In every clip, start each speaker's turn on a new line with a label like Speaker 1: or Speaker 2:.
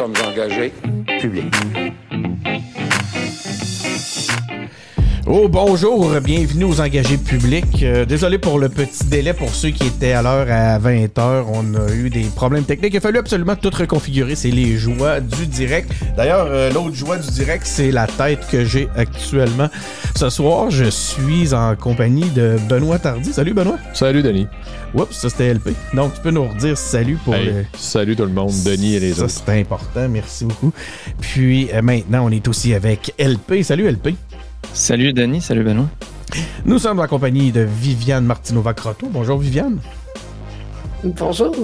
Speaker 1: sommes engagés. Public.
Speaker 2: Oh bonjour, bienvenue aux engagés publics. Euh, désolé pour le petit délai pour ceux qui étaient à l'heure à 20h. On a eu des problèmes techniques. Il a fallu absolument tout reconfigurer. C'est les joies du direct. D'ailleurs, euh, l'autre joie du direct, c'est la tête que j'ai actuellement. Ce soir, je suis en compagnie de Benoît Tardy. Salut Benoît.
Speaker 3: Salut Denis.
Speaker 2: Oups, ça c'était LP. Donc tu peux nous redire salut pour
Speaker 3: Hey,
Speaker 2: le...
Speaker 3: Salut tout le monde, Denis et les
Speaker 2: Ça,
Speaker 3: autres.
Speaker 2: c'est important. Merci beaucoup. Puis euh, maintenant, on est aussi avec LP. Salut LP.
Speaker 4: Salut Denis, salut Benoît.
Speaker 2: Nous sommes en compagnie de Viviane Martinova-Croteau. Bonjour Viviane.
Speaker 5: Bonjour.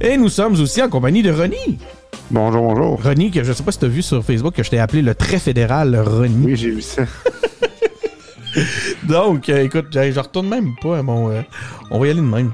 Speaker 2: Et nous sommes aussi en compagnie de Ronnie.
Speaker 6: Bonjour, bonjour.
Speaker 2: Ronnie, que je sais pas si tu as vu sur Facebook que je t'ai appelé le très fédéral Ronnie.
Speaker 6: Oui, j'ai vu ça.
Speaker 2: Donc, euh, écoute, je je retourne même pas à mon. euh, on va y aller de même.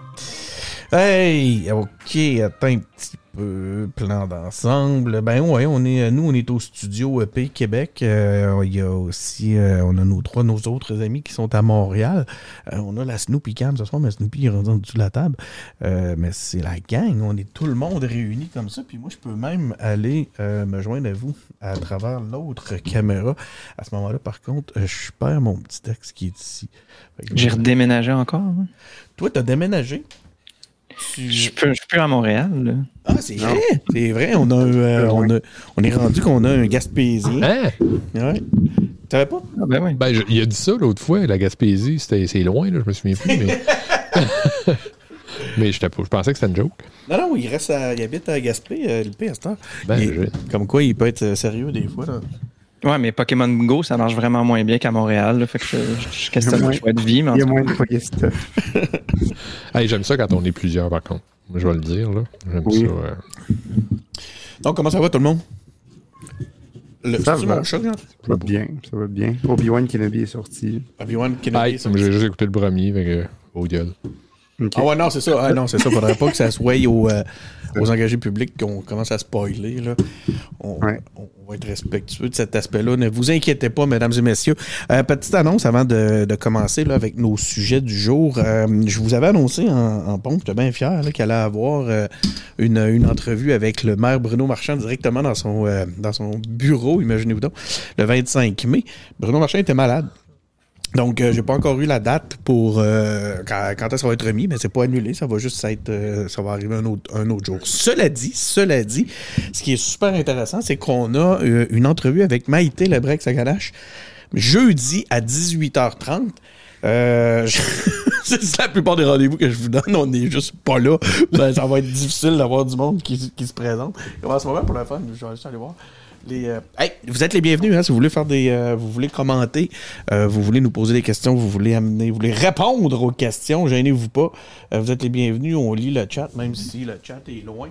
Speaker 2: Hey, ok, attends un petit peu. Plan d'ensemble. Ben ouais, on est, nous, on est au studio EP Québec. Euh, Il y a aussi, euh, on a nos trois, nos autres amis qui sont à Montréal. Euh, on a la Snoopy Cam ce soir, mais Snoopy est rendu en dessous de la table. Euh, mais c'est la gang, on est tout le monde réuni comme ça. Puis moi, je peux même aller euh, me joindre à vous à travers l'autre caméra. À ce moment-là, par contre, euh, je perds mon petit texte qui est ici.
Speaker 4: J'ai redéménagé encore. hein.
Speaker 2: Toi, t'as déménagé? Tu-
Speaker 4: Je je suis plus à Montréal. là.
Speaker 2: Ah, c'est vrai. C'est vrai. On, a, euh, on, a- on est rendu qu'on a un Gaspésien.
Speaker 3: Hein?
Speaker 2: Ouais. Tu savais pas?
Speaker 4: Ah ben oui.
Speaker 3: Ben, je- il a dit ça l'autre fois, la Gaspésie, c'était, c'est loin, là, je me souviens plus, mais. mais pas- je pensais que c'était une joke.
Speaker 2: Non, non, il reste à, il habite à Gaspé, euh, le P à cette heure.
Speaker 3: Ben,
Speaker 2: Il-
Speaker 3: je-
Speaker 2: Comme quoi, il peut être euh, sérieux des fois. Là.
Speaker 4: Ouais, mais Pokémon Go, ça marche vraiment moins bien qu'à Montréal. là. fait que je, je, questionne mon choix de vie. Mais
Speaker 6: Il y a moins de.
Speaker 3: Hey, j'aime ça quand on est plusieurs, par contre. Je vais le dire, là. J'aime
Speaker 6: Oui.
Speaker 3: ça. euh.
Speaker 2: Donc, comment ça va tout le monde? Le,
Speaker 6: Ça va.
Speaker 2: mon chat, genre?
Speaker 6: Ça va bien, ça va bien. Obi-Wan Kenobi est sorti.
Speaker 2: Obi-Wan Kenobi.
Speaker 3: Hey,
Speaker 2: ça.
Speaker 3: j'ai juste écouté le premier, fait que. Oh, gueule.
Speaker 6: Ok.
Speaker 2: Ah ouais, non, c'est ça. Ah non, c'est ça. Faudrait pas que ça soit aux, euh, aux engagés publics qu'on commence à spoiler. Là. On,
Speaker 6: Ouais.
Speaker 2: on va être respectueux de cet aspect-là. Ne vous inquiétez pas, mesdames et messieurs. Euh, petite annonce avant de, de commencer là, avec nos sujets du jour. Euh, je vous avais annoncé en, en pompe, j'étais bien fier là, qu'il allait avoir une, une entrevue avec le maire Bruno Marchand directement dans son, dans son bureau, imaginez-vous donc, le 25 mai. Bruno Marchand était malade. Donc, euh, j'ai pas encore eu la date pour euh, quand, quand ça va être remis, mais c'est pas annulé, ça va juste être, euh, ça va arriver un autre, un autre jour. Cela dit, cela dit, ce qui est super intéressant, c'est qu'on a euh, une entrevue avec Maïté Lebrec Saganache jeudi à 18h30. Euh, je- c'est la plupart des rendez-vous que je vous donne, on n'est juste pas là. Ben, ça va être difficile d'avoir du monde qui, qui se présente. Et en ce moment, pour la fin, je vais juste aller voir. Euh, hey, vous êtes les bienvenus, hein, si vous voulez faire des, euh, vous voulez commenter, euh, vous voulez nous poser des questions, vous voulez amener, vous voulez répondre aux questions, gênez-vous pas. Vous êtes les bienvenus, on lit le chat, même si le chat est loin.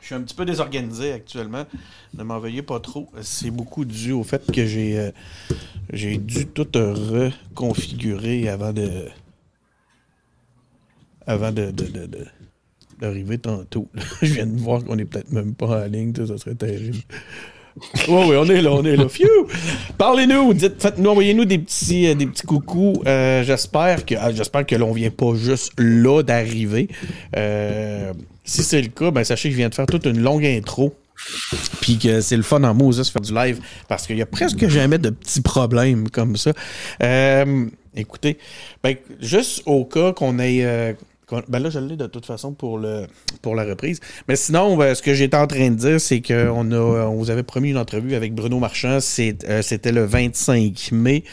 Speaker 2: Je suis un petit peu désorganisé actuellement. Ne m'en veuillez pas trop. C'est beaucoup dû au fait que j'ai j'ai dû tout reconfigurer avant de avant de, de, de- de- d'arriver tantôt. Je viens de voir qu'on est peut-être même pas en ligne, ça serait terrible. Oui, oui, on est là, on est là. Parlez-nous, dites, faites-nous, envoyez-nous des petits, euh, des petits coucous. Euh, j'espère que, ah, j'espère que l'on vient pas juste là d'arriver. Euh, si c'est le cas, ben sachez que je viens de faire toute une longue intro. Puis que c'est le fun en Moses faire du live parce qu'il y a presque jamais de petits problèmes comme ça. Écoutez, ben, juste au cas qu'on ait. Euh, ben là, je l'ai de toute façon pour, le, pour la reprise. Mais sinon, ben, ce que j'étais en train de dire, c'est qu'on on vous avait promis une entrevue avec Bruno Marchand. Euh, c'était le 25 mai.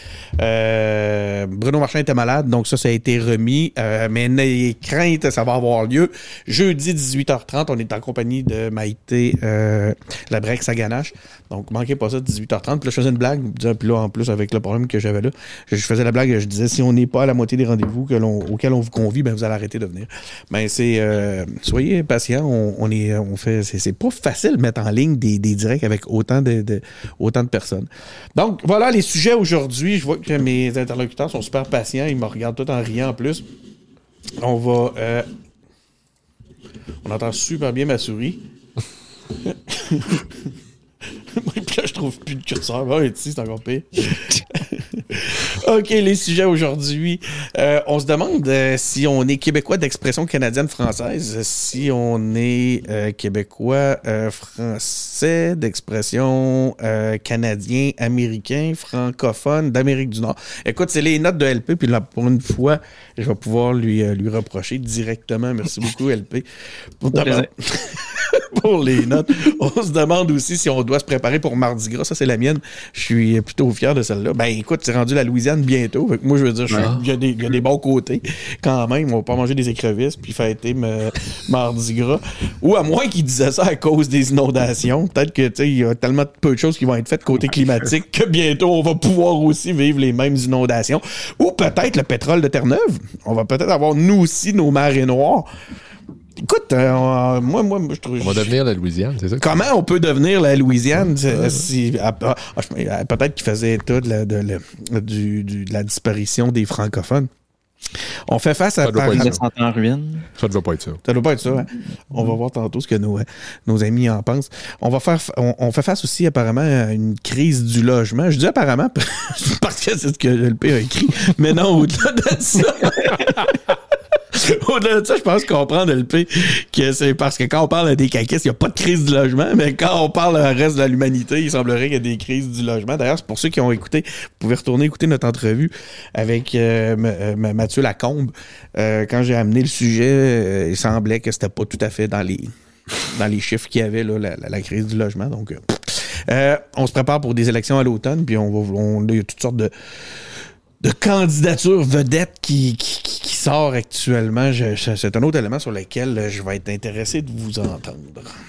Speaker 2: Euh, Bruno Marchand était malade, donc ça, ça a été remis. Euh, mais n'ayez crainte, ça va avoir lieu. Jeudi 18h30, on est en compagnie de Maïté euh, la Brex Saganache. Donc, manquez pas ça, 18h30. Puis là, je faisais une blague. Puis là, en plus, avec le problème que j'avais là, je, faisais la blague. Je disais, si on n'est pas à la moitié des rendez-vous auxquels on vous convie, ben, vous allez arrêter de venir. Ben, c'est, euh, soyez patients. On, est, on fait, c'est, pas facile de mettre en ligne des, directs avec autant de, autant de personnes. Donc, voilà les sujets aujourd'hui. Je vois que mes interlocuteurs sont super patients. Ils me regardent tout en riant en plus. On va, euh, on entend super bien ma souris. Là, je trouve plus de curseur. Ici, c'est encore pire. OK, les sujets aujourd'hui. Euh, on se demande euh, si on est québécois d'expression canadienne-française, si on est euh, québécois français d'expression euh, canadien, américain, francophone d'Amérique du Nord. Écoute, c'est les notes de LP, puis là, pour une fois, je vais pouvoir lui, lui reprocher directement. Merci beaucoup, LP. Pour, pour les notes. On se demande aussi si on doit se préparer pour Mardi Gras. Ça, c'est la mienne. Je suis plutôt fier de celle-là. Ben, écoute, c'est rendu la Louisiane bientôt. Fait que moi, je veux dire, suis- il y, a des- il y a des bons côtés. Quand même, on va pas manger des écrevisses puis fêter me- Mardi Gras. Ou à moins qu'ils disaient ça à cause des inondations. Peut-être que, tu sais, il y a tellement peu de choses qui vont être faites côté climatique que bientôt, on va pouvoir aussi vivre les mêmes inondations. Ou peut-être le pétrole de Terre-Neuve. On va peut-être avoir, nous aussi, nos marées noires. Écoute, euh, moi, moi, moi, je trouve.
Speaker 3: On va devenir la Louisiane, c'est ça?
Speaker 2: Comment on peut devenir la Louisiane? Si, ah, ah, ah, peut-être qu'il faisait état de la, de la- du- du- de la disparition des francophones. On fait face à...
Speaker 3: Ça doit pas être
Speaker 4: laisse en ruine.
Speaker 3: Ça ne doit pas être ça.
Speaker 2: Ça doit pas être ça. hein. On va voir tantôt ce que nos, nos amis en pensent. On va faire, on, on fait face aussi apparemment à une crise du logement. Je dis apparemment parce que c'est ce que le a écrit. Mais non, au-delà de ça. Au-delà de ça, je pense qu'on comprend de que c'est parce que quand on parle des caquistes, il n'y a pas de crise du logement, mais quand on parle au reste de l'humanité, il semblerait qu'il y a des crises du logement. D'ailleurs, c'est pour ceux qui ont écouté, vous pouvez retourner écouter notre entrevue avec euh, euh, Mathieu Lacombe. Euh, quand j'ai amené le sujet, il semblait que c'était pas tout à fait dans les dans les chiffres qu'il y avait, là, la, crise du logement. Donc, on se prépare pour des élections à l'automne, puis on va, on, il y a toutes sortes de, de candidatures vedettes qui, qui, qui- sort actuellement. C'est un autre élément sur lequel euh, je vais être intéressé de vous entendre.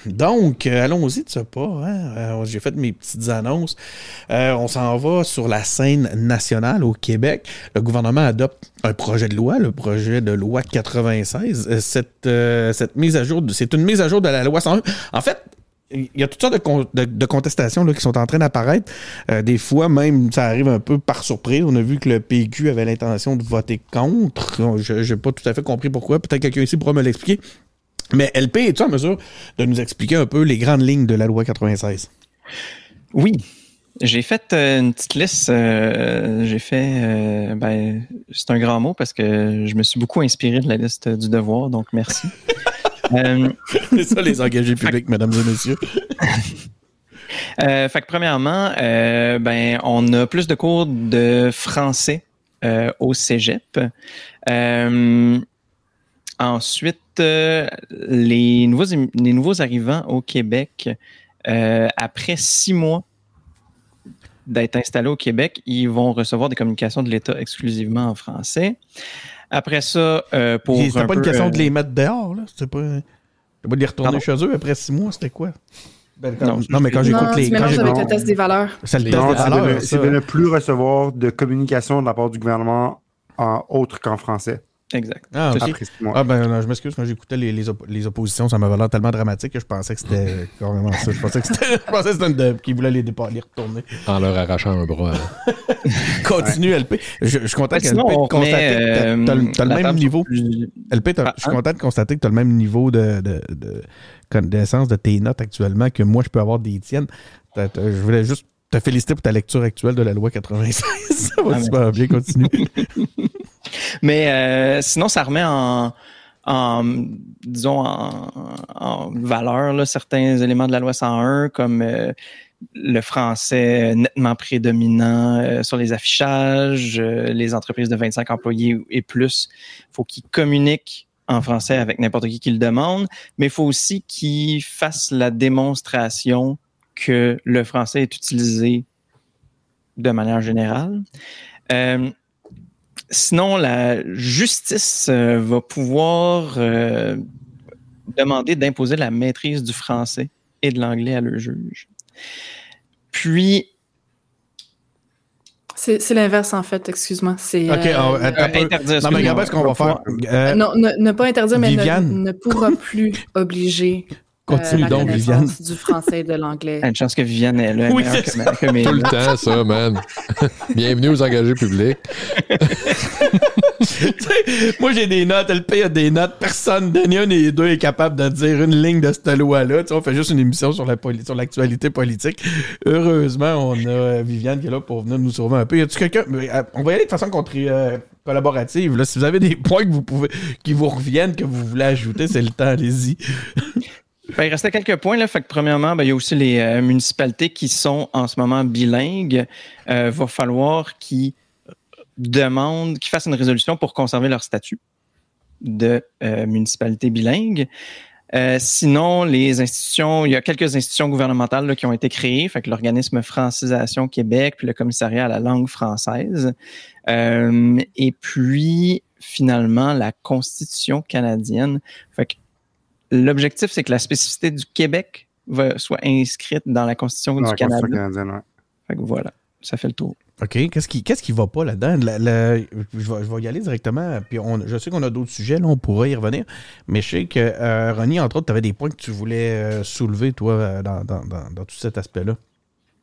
Speaker 2: Donc, euh, allons-y de ce pas. hein. Euh, J'ai fait mes petites annonces. Euh, on s'en va sur la scène nationale au Québec. Le gouvernement adopte un projet de loi, le projet de loi 96. Euh, Cette, euh, cette mise à jour, c'est une mise à jour de la loi 101. En fait, il y a toutes sortes de, con- de- de contestations là, qui sont en train d'apparaître. Euh, des fois, même, ça arrive un peu par surprise. On a vu que le PQ avait l'intention de voter contre. Je n'ai pas tout à fait compris pourquoi. Peut-être quelqu'un ici pourra me l'expliquer. Mais LP, es-tu en mesure de nous expliquer un peu les grandes lignes de la loi 96?
Speaker 4: Oui. J'ai fait euh, une petite liste. euh, j'ai fait. euh, ben, c'est un grand mot parce que je me suis beaucoup inspiré de la liste du devoir, donc merci. Euh,
Speaker 2: C'est ça, les engagés publics, mesdames et messieurs.
Speaker 4: Euh, fait que premièrement, euh, ben, on a plus de cours de français au cégep. Ensuite, les, nouveaux, les nouveaux arrivants au Québec, après six mois d'être installés au Québec, ils vont recevoir des communications de l'État exclusivement en français. Après ça, euh, pour.
Speaker 2: C'était
Speaker 4: un
Speaker 2: pas une question
Speaker 4: euh,
Speaker 2: de les mettre dehors, là. C'était pas. C'était pas de les retourner
Speaker 4: Pardon?
Speaker 2: chez eux après six mois, c'était quoi? Ben, quand-
Speaker 4: Non,
Speaker 2: non, mais quand j'écoute les. Quand
Speaker 5: avec le test des valeurs.
Speaker 2: C'est le test
Speaker 6: Non,
Speaker 2: des valeurs,
Speaker 6: c'est de ne plus recevoir de communication de la part du gouvernement en autre qu'en français.
Speaker 4: Exact.
Speaker 2: Ah. Ah ben non, je m'excuse quand j'écoutais les, les, op- les oppositions, ça m'avait l'air tellement dramatique que je pensais que c'était carrément ça. Je pensais que c'était je pensais que c'était une de- qui voulait les les retourner.
Speaker 3: En leur arrachant un bras. hein.
Speaker 2: Continue LP. Je, je suis content que LP de constater que t'as-
Speaker 4: euh,
Speaker 2: t'as le- même niveau.
Speaker 4: plus-
Speaker 2: LP,
Speaker 4: Ah,
Speaker 2: je suis
Speaker 4: hein?
Speaker 2: content de constater que tu as le même niveau de, de, de connaissance de tes notes actuellement que moi je peux avoir des tiennes. Je voulais juste te féliciter pour ta lecture actuelle de la loi 96. ça va
Speaker 4: Ah,
Speaker 2: super bien, continue.
Speaker 4: Mais euh, sinon, ça remet en, disons, en, valeur certains éléments de la loi 101, comme euh, le français nettement prédominant euh, sur les affichages, les entreprises de 25 employés et plus. Il faut qu'ils communiquent en français avec n'importe qui qui le demande, mais il faut aussi qu'ils fassent la démonstration que le français est utilisé de manière générale. Sinon, la justice euh, va pouvoir euh, demander d'imposer la maîtrise du français et de l'anglais à leur juge. Puis,
Speaker 5: C'est l'inverse, en fait, excuse-moi. C'est.
Speaker 2: Ok,
Speaker 5: euh,
Speaker 4: euh, interdire.
Speaker 2: Non, mais regarde ce qu'on va faire. Euh,
Speaker 5: non, ne, ne pas interdire, mais ne, pourra plus obliger
Speaker 2: Continue
Speaker 5: la
Speaker 2: donc,
Speaker 5: connaissance du français et de l'anglais.
Speaker 4: Une chance que Viviane est là.
Speaker 2: Oui,
Speaker 4: que que mes
Speaker 3: Tout le temps, ça, man. Bienvenue aux engagés publics.
Speaker 2: moi, j'ai des notes, LP a des notes. Personne, ni un des deux est capable de dire une ligne de cette loi-là. On fait juste une émission sur la poli- sur l'actualité politique. Heureusement, on a euh, Viviane qui est là pour venir nous sauver un peu. Y a-tu quelqu'un... euh, On va y aller de façon contre- euh, collaborative. Là. Si vous avez des points que vous pouvez, qui vous reviennent, que vous voulez ajouter, c'est le temps, allez-y.
Speaker 4: Ben, il restait quelques points. Là. Fait que, premièrement, ben, il y a aussi les euh, municipalités qui sont en ce moment bilingues. Euh, va falloir qu'ils demandent, qu'ils fassent une résolution pour conserver leur statut de euh, municipalité bilingue. Sinon, les institutions, il y a quelques institutions gouvernementales qui ont été créées, fait que l'organisme Francisation Québec, puis le commissariat à la langue française. Et puis, finalement, la Constitution canadienne. L'objectif, c'est que la spécificité du Québec va- soit inscrite dans la Constitution
Speaker 6: Dans
Speaker 4: du
Speaker 6: la Constitution
Speaker 4: Canada.
Speaker 6: canadienne, ouais.
Speaker 4: Fait que voilà, ça fait le tour.
Speaker 2: OK. Qu'est-ce qui, qu'est-ce qui va pas là-dedans? La- la- je, vais, je vais y aller directement. Puis on, je sais qu'on a d'autres sujets, là, on pourra y revenir. Mais je sais que, euh, Ronnie, entre autres, tu avais des points que tu voulais euh, soulever, toi, euh, dans, dans, dans, dans tout cet aspect-là.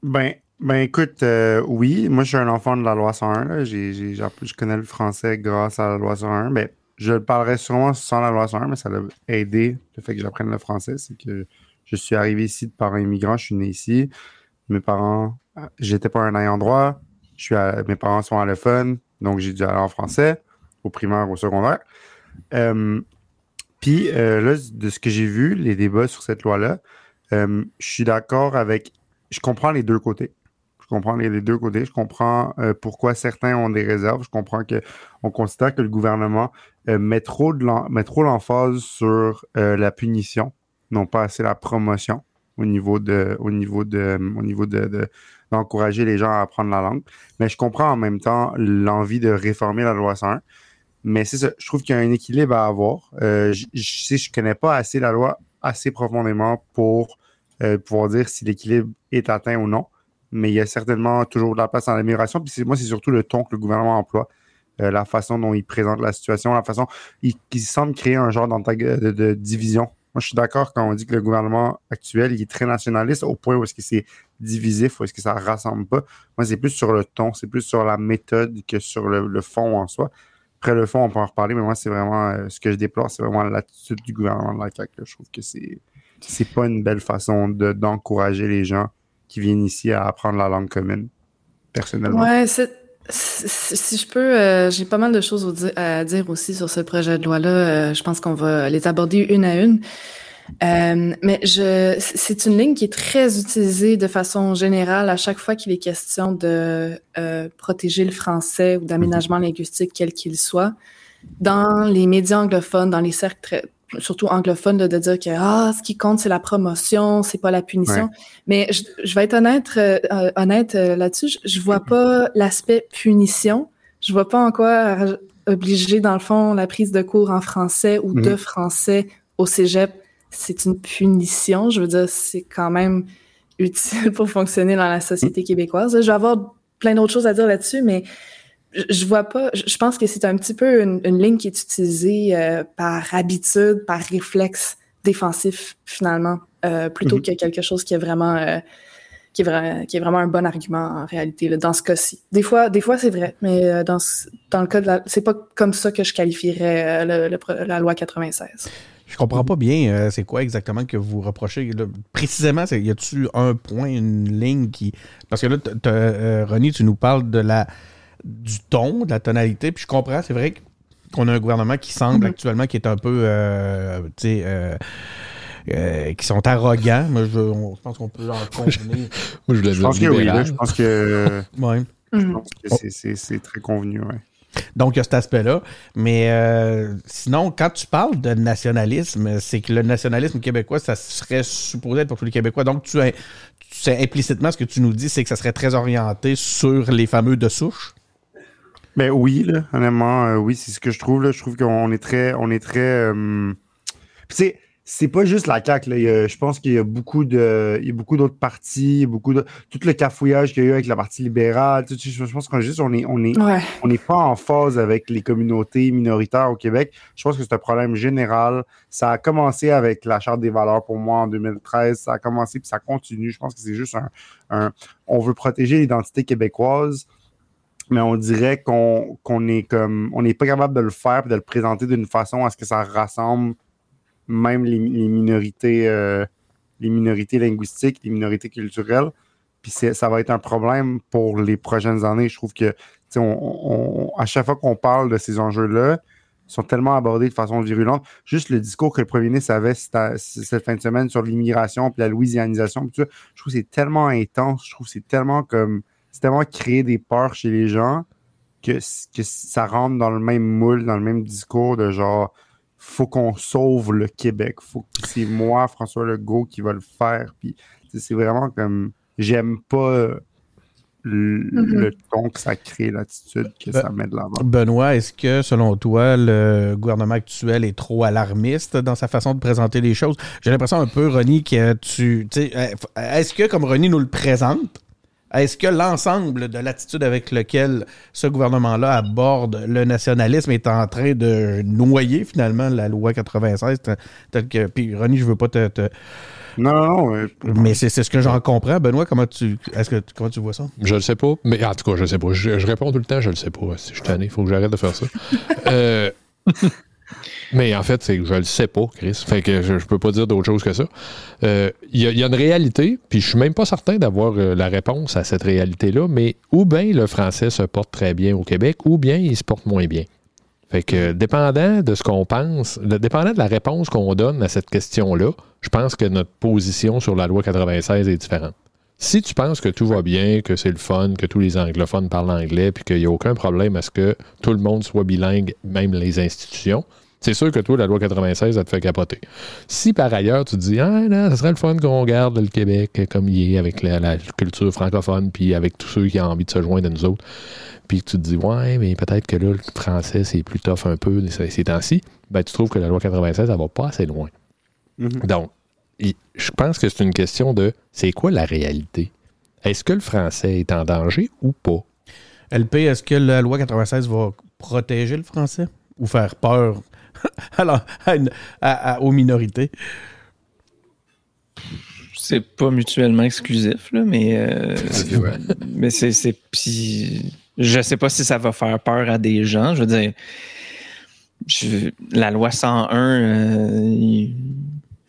Speaker 6: Ben, ben écoute, euh, oui, moi je suis un enfant de la loi 101. Là. J'ai, j'ai- j'ai- je connais le français grâce à la loi 101. Ben, je le parlerai sûrement sans la loi 101, mais ça l'a aidé le fait que j'apprenne le français. C'est que je suis arrivé ici de parents immigrants, je suis né ici. Mes parents, j'étais pas un ayant droit. Je suis mes parents sont allophones, donc j'ai dû aller en français, au primaire, au secondaire. Euh, Puis euh, là, de ce que j'ai vu, les débats sur cette loi-là, euh, je suis d'accord avec. Je comprends les deux côtés. Je comprends les, deux côtés. Je comprends euh, pourquoi certains ont des réserves. Je comprends que on considère que le gouvernement euh, met trop l'emphase sur euh, la punition, non pas assez la promotion au niveau de au niveau de au niveau de, de- d'encourager les gens à apprendre la langue. Mais je comprends en même temps l'envie de réformer la loi 101. Mais c'est ça, je trouve qu'il y a un équilibre à avoir. Euh, je, sais, je connais pas assez la loi assez profondément pour pouvoir dire si l'équilibre est atteint ou non. Mais il y a certainement toujours de la place en amélioration. Puis moi, c'est surtout le ton que le gouvernement emploie, euh, la façon dont il présente la situation, la façon il, il semble créer un genre de, de division. Moi, je suis d'accord quand on dit que le gouvernement actuel il est très nationaliste au point où est-ce que c'est divisif, où est-ce que ça rassemble pas. Moi, c'est plus sur le ton, c'est plus sur la méthode que sur le, fond en soi. Après le fond, on peut en reparler, mais moi, c'est vraiment euh, ce que je déplore, c'est vraiment l'attitude du gouvernement de la. Je trouve que c'est c'est pas une belle façon de- d'encourager les gens qui viennent ici à apprendre la langue commune, personnellement.
Speaker 5: Ouais, si je peux, euh, j'ai pas mal de choses di- à dire aussi sur ce projet de loi-là. Euh, je pense qu'on va les aborder une à une. Euh, mais je, c'est une ligne qui est très utilisée de façon générale à chaque fois qu'il est question de protéger le français ou d'aménagement linguistique quel qu'il soit. Dans les médias anglophones, dans les cercles très- surtout anglophones, de, de dire que ah, ce qui compte c'est la promotion, c'est pas la punition. Mais je, je vais être honnête, euh, euh, honnête euh, là-dessus. Je, je vois pas l'aspect punition. Je vois pas en quoi obliger dans le fond la prise de cours en français ou de
Speaker 6: Mhm.
Speaker 5: français au cégep, c'est une punition. Je veux dire, c'est quand même utile pour fonctionner dans la société québécoise. Je vais avoir plein d'autres choses à dire là-dessus, mais je, vois pas. Je, pense que c'est un petit peu une, une ligne qui est utilisée euh, par habitude, par réflexe défensif finalement, euh, plutôt
Speaker 6: Mhm.
Speaker 5: que quelque chose qui est vraiment euh, qui est, vra- qui est vraiment un bon argument en réalité là, dans ce cas-ci. Des fois, des fois c'est vrai, mais dans, dans le cas de la, c'est pas comme ça que je qualifierais le- le la loi 96.
Speaker 2: Je comprends pas bien euh, c'est quoi exactement que vous reprochez. là? précisément, y a-tu un point, une ligne qui. Parce que là, euh, Ronnie, tu nous parles de la du ton, de la tonalité, puis je comprends, c'est vrai qu'on a un gouvernement qui semble
Speaker 5: Mhm.
Speaker 2: actuellement qui est un peu euh, tu sais euh, euh, qui sont arrogants. Moi, je, on- je pense qu'on peut en convenir.
Speaker 3: Moi, je voulais
Speaker 6: Je
Speaker 3: dire
Speaker 6: pense que oui, là, je pense que,
Speaker 2: Ouais.
Speaker 6: je
Speaker 5: Mhm.
Speaker 6: pense que c'est- c'est c'est très convenu. Ouais.
Speaker 2: Donc, il y a cet aspect-là. Mais euh, sinon, quand tu parles de nationalisme, c'est que le nationalisme québécois, ça serait supposé être pour tous les Québécois. Donc, tu, tu sais, implicitement, ce que tu nous dis, c'est que ça serait très orienté sur les fameux de souche?
Speaker 6: Ben oui, là, honnêtement, euh, oui, c'est ce que je trouve. Là. Je trouve qu'on est très. On est très euh, c'est, c'est pas juste la CAQ. Là. A- je pense qu'il y a beaucoup de. Il y a beaucoup d'autres partis, beaucoup de. Tout le cafouillage qu'il y a eu avec la partie libérale. tout- je, je pense qu'on est juste on est, on est,
Speaker 5: Ouais.
Speaker 6: on n'est pas en phase avec les communautés minoritaires au Québec. Je pense que c'est un problème général. Ça a commencé avec la Charte des valeurs pour moi en 2013. Ça a commencé puis ça continue. Je pense que c'est juste un, un- On veut protéger l'identité québécoise. Mais on dirait qu'on est comme on n'est pas capable de le faire et de le présenter d'une façon à ce que ça rassemble même les, minorités euh, les minorités linguistiques, les minorités culturelles. Puis ça va être un problème pour les prochaines années. Je trouve que on, on- à chaque fois qu'on parle de ces enjeux-là, ils sont tellement abordés de façon virulente. Juste le discours que le premier ministre avait cette, fin de semaine sur l'immigration puis la louisianisation, tout ça, je trouve que c'est tellement intense. Je trouve que c'est tellement comme c'est tellement créer des peurs chez les gens que, que ça rentre dans le même moule, dans le même discours de genre faut qu'on sauve le Québec. Faut que c'est moi, François Legault, qui va le faire. Puis c'est vraiment comme j'aime pas le, le ton que ça crée, l'attitude que
Speaker 2: Ben,
Speaker 6: ça met de l'avant.
Speaker 2: Benoît, est-ce que, selon toi, le gouvernement actuel est trop alarmiste dans sa façon de présenter les choses? J'ai l'impression un peu, Ronnie, que tu. euh, Est-ce que, comme Ronnie nous le présente, est-ce que l'ensemble de l'attitude avec laquelle ce gouvernement-là aborde le nationalisme est en train de noyer finalement la loi 96 tel- tel que. Puis Ronnie, je veux pas te. te-
Speaker 6: Non, non, non.
Speaker 2: Mais c'est c'est ce que j'en comprends. Benoît, comment tu. Est-ce que comment tu vois ça?
Speaker 3: Je le sais pas, mais en tout cas, je le sais pas. Je, je réponds tout le temps, je le sais pas. Si je suis tanné, il faut que j'arrête de faire ça. Euh, mais en fait, c'est je le sais pas, Chris. Fait que je, je peux pas dire d'autre chose que ça. Euh, Il y, a- il y a une réalité, puis je suis même pas certain d'avoir euh, la réponse à cette réalité-là, mais ou bien le français se porte très bien au Québec, ou bien il se porte moins bien. Fait que, dépendant de ce qu'on pense, dépendant de la réponse qu'on donne à cette question-là, je pense que notre position sur la loi 96 est différente. Si tu penses que tout va bien, que c'est le fun, que tous les anglophones parlent anglais, puis qu'il n'y a aucun problème à ce que tout le monde soit bilingue, même les institutions, c'est sûr que toi, la loi 96, ça te fait capoter. Si par ailleurs, tu te dis, ah non, ça serait le fun qu'on garde le Québec comme il est, avec la, la culture francophone, puis avec tous ceux qui ont envie de se joindre à nous autres, puis que tu te dis, ouais, mais peut-être que là, le français, c'est plus tough un peu ces, temps-ci, ben, tu trouves que la loi 96, elle va pas assez loin.
Speaker 6: Mhm.
Speaker 3: Donc, je pense que c'est une question de c'est quoi la réalité? Est-ce que le français est en danger ou pas?
Speaker 2: LP, est-ce que la loi 96 va protéger le français ou faire peur alors, à une- à- à- aux minorités?
Speaker 4: C'est pas mutuellement exclusif, là, mais, euh, mais c'est, c'est, puis je sais pas si ça va faire peur à des gens. Je veux dire, je- la loi 101, euh, il-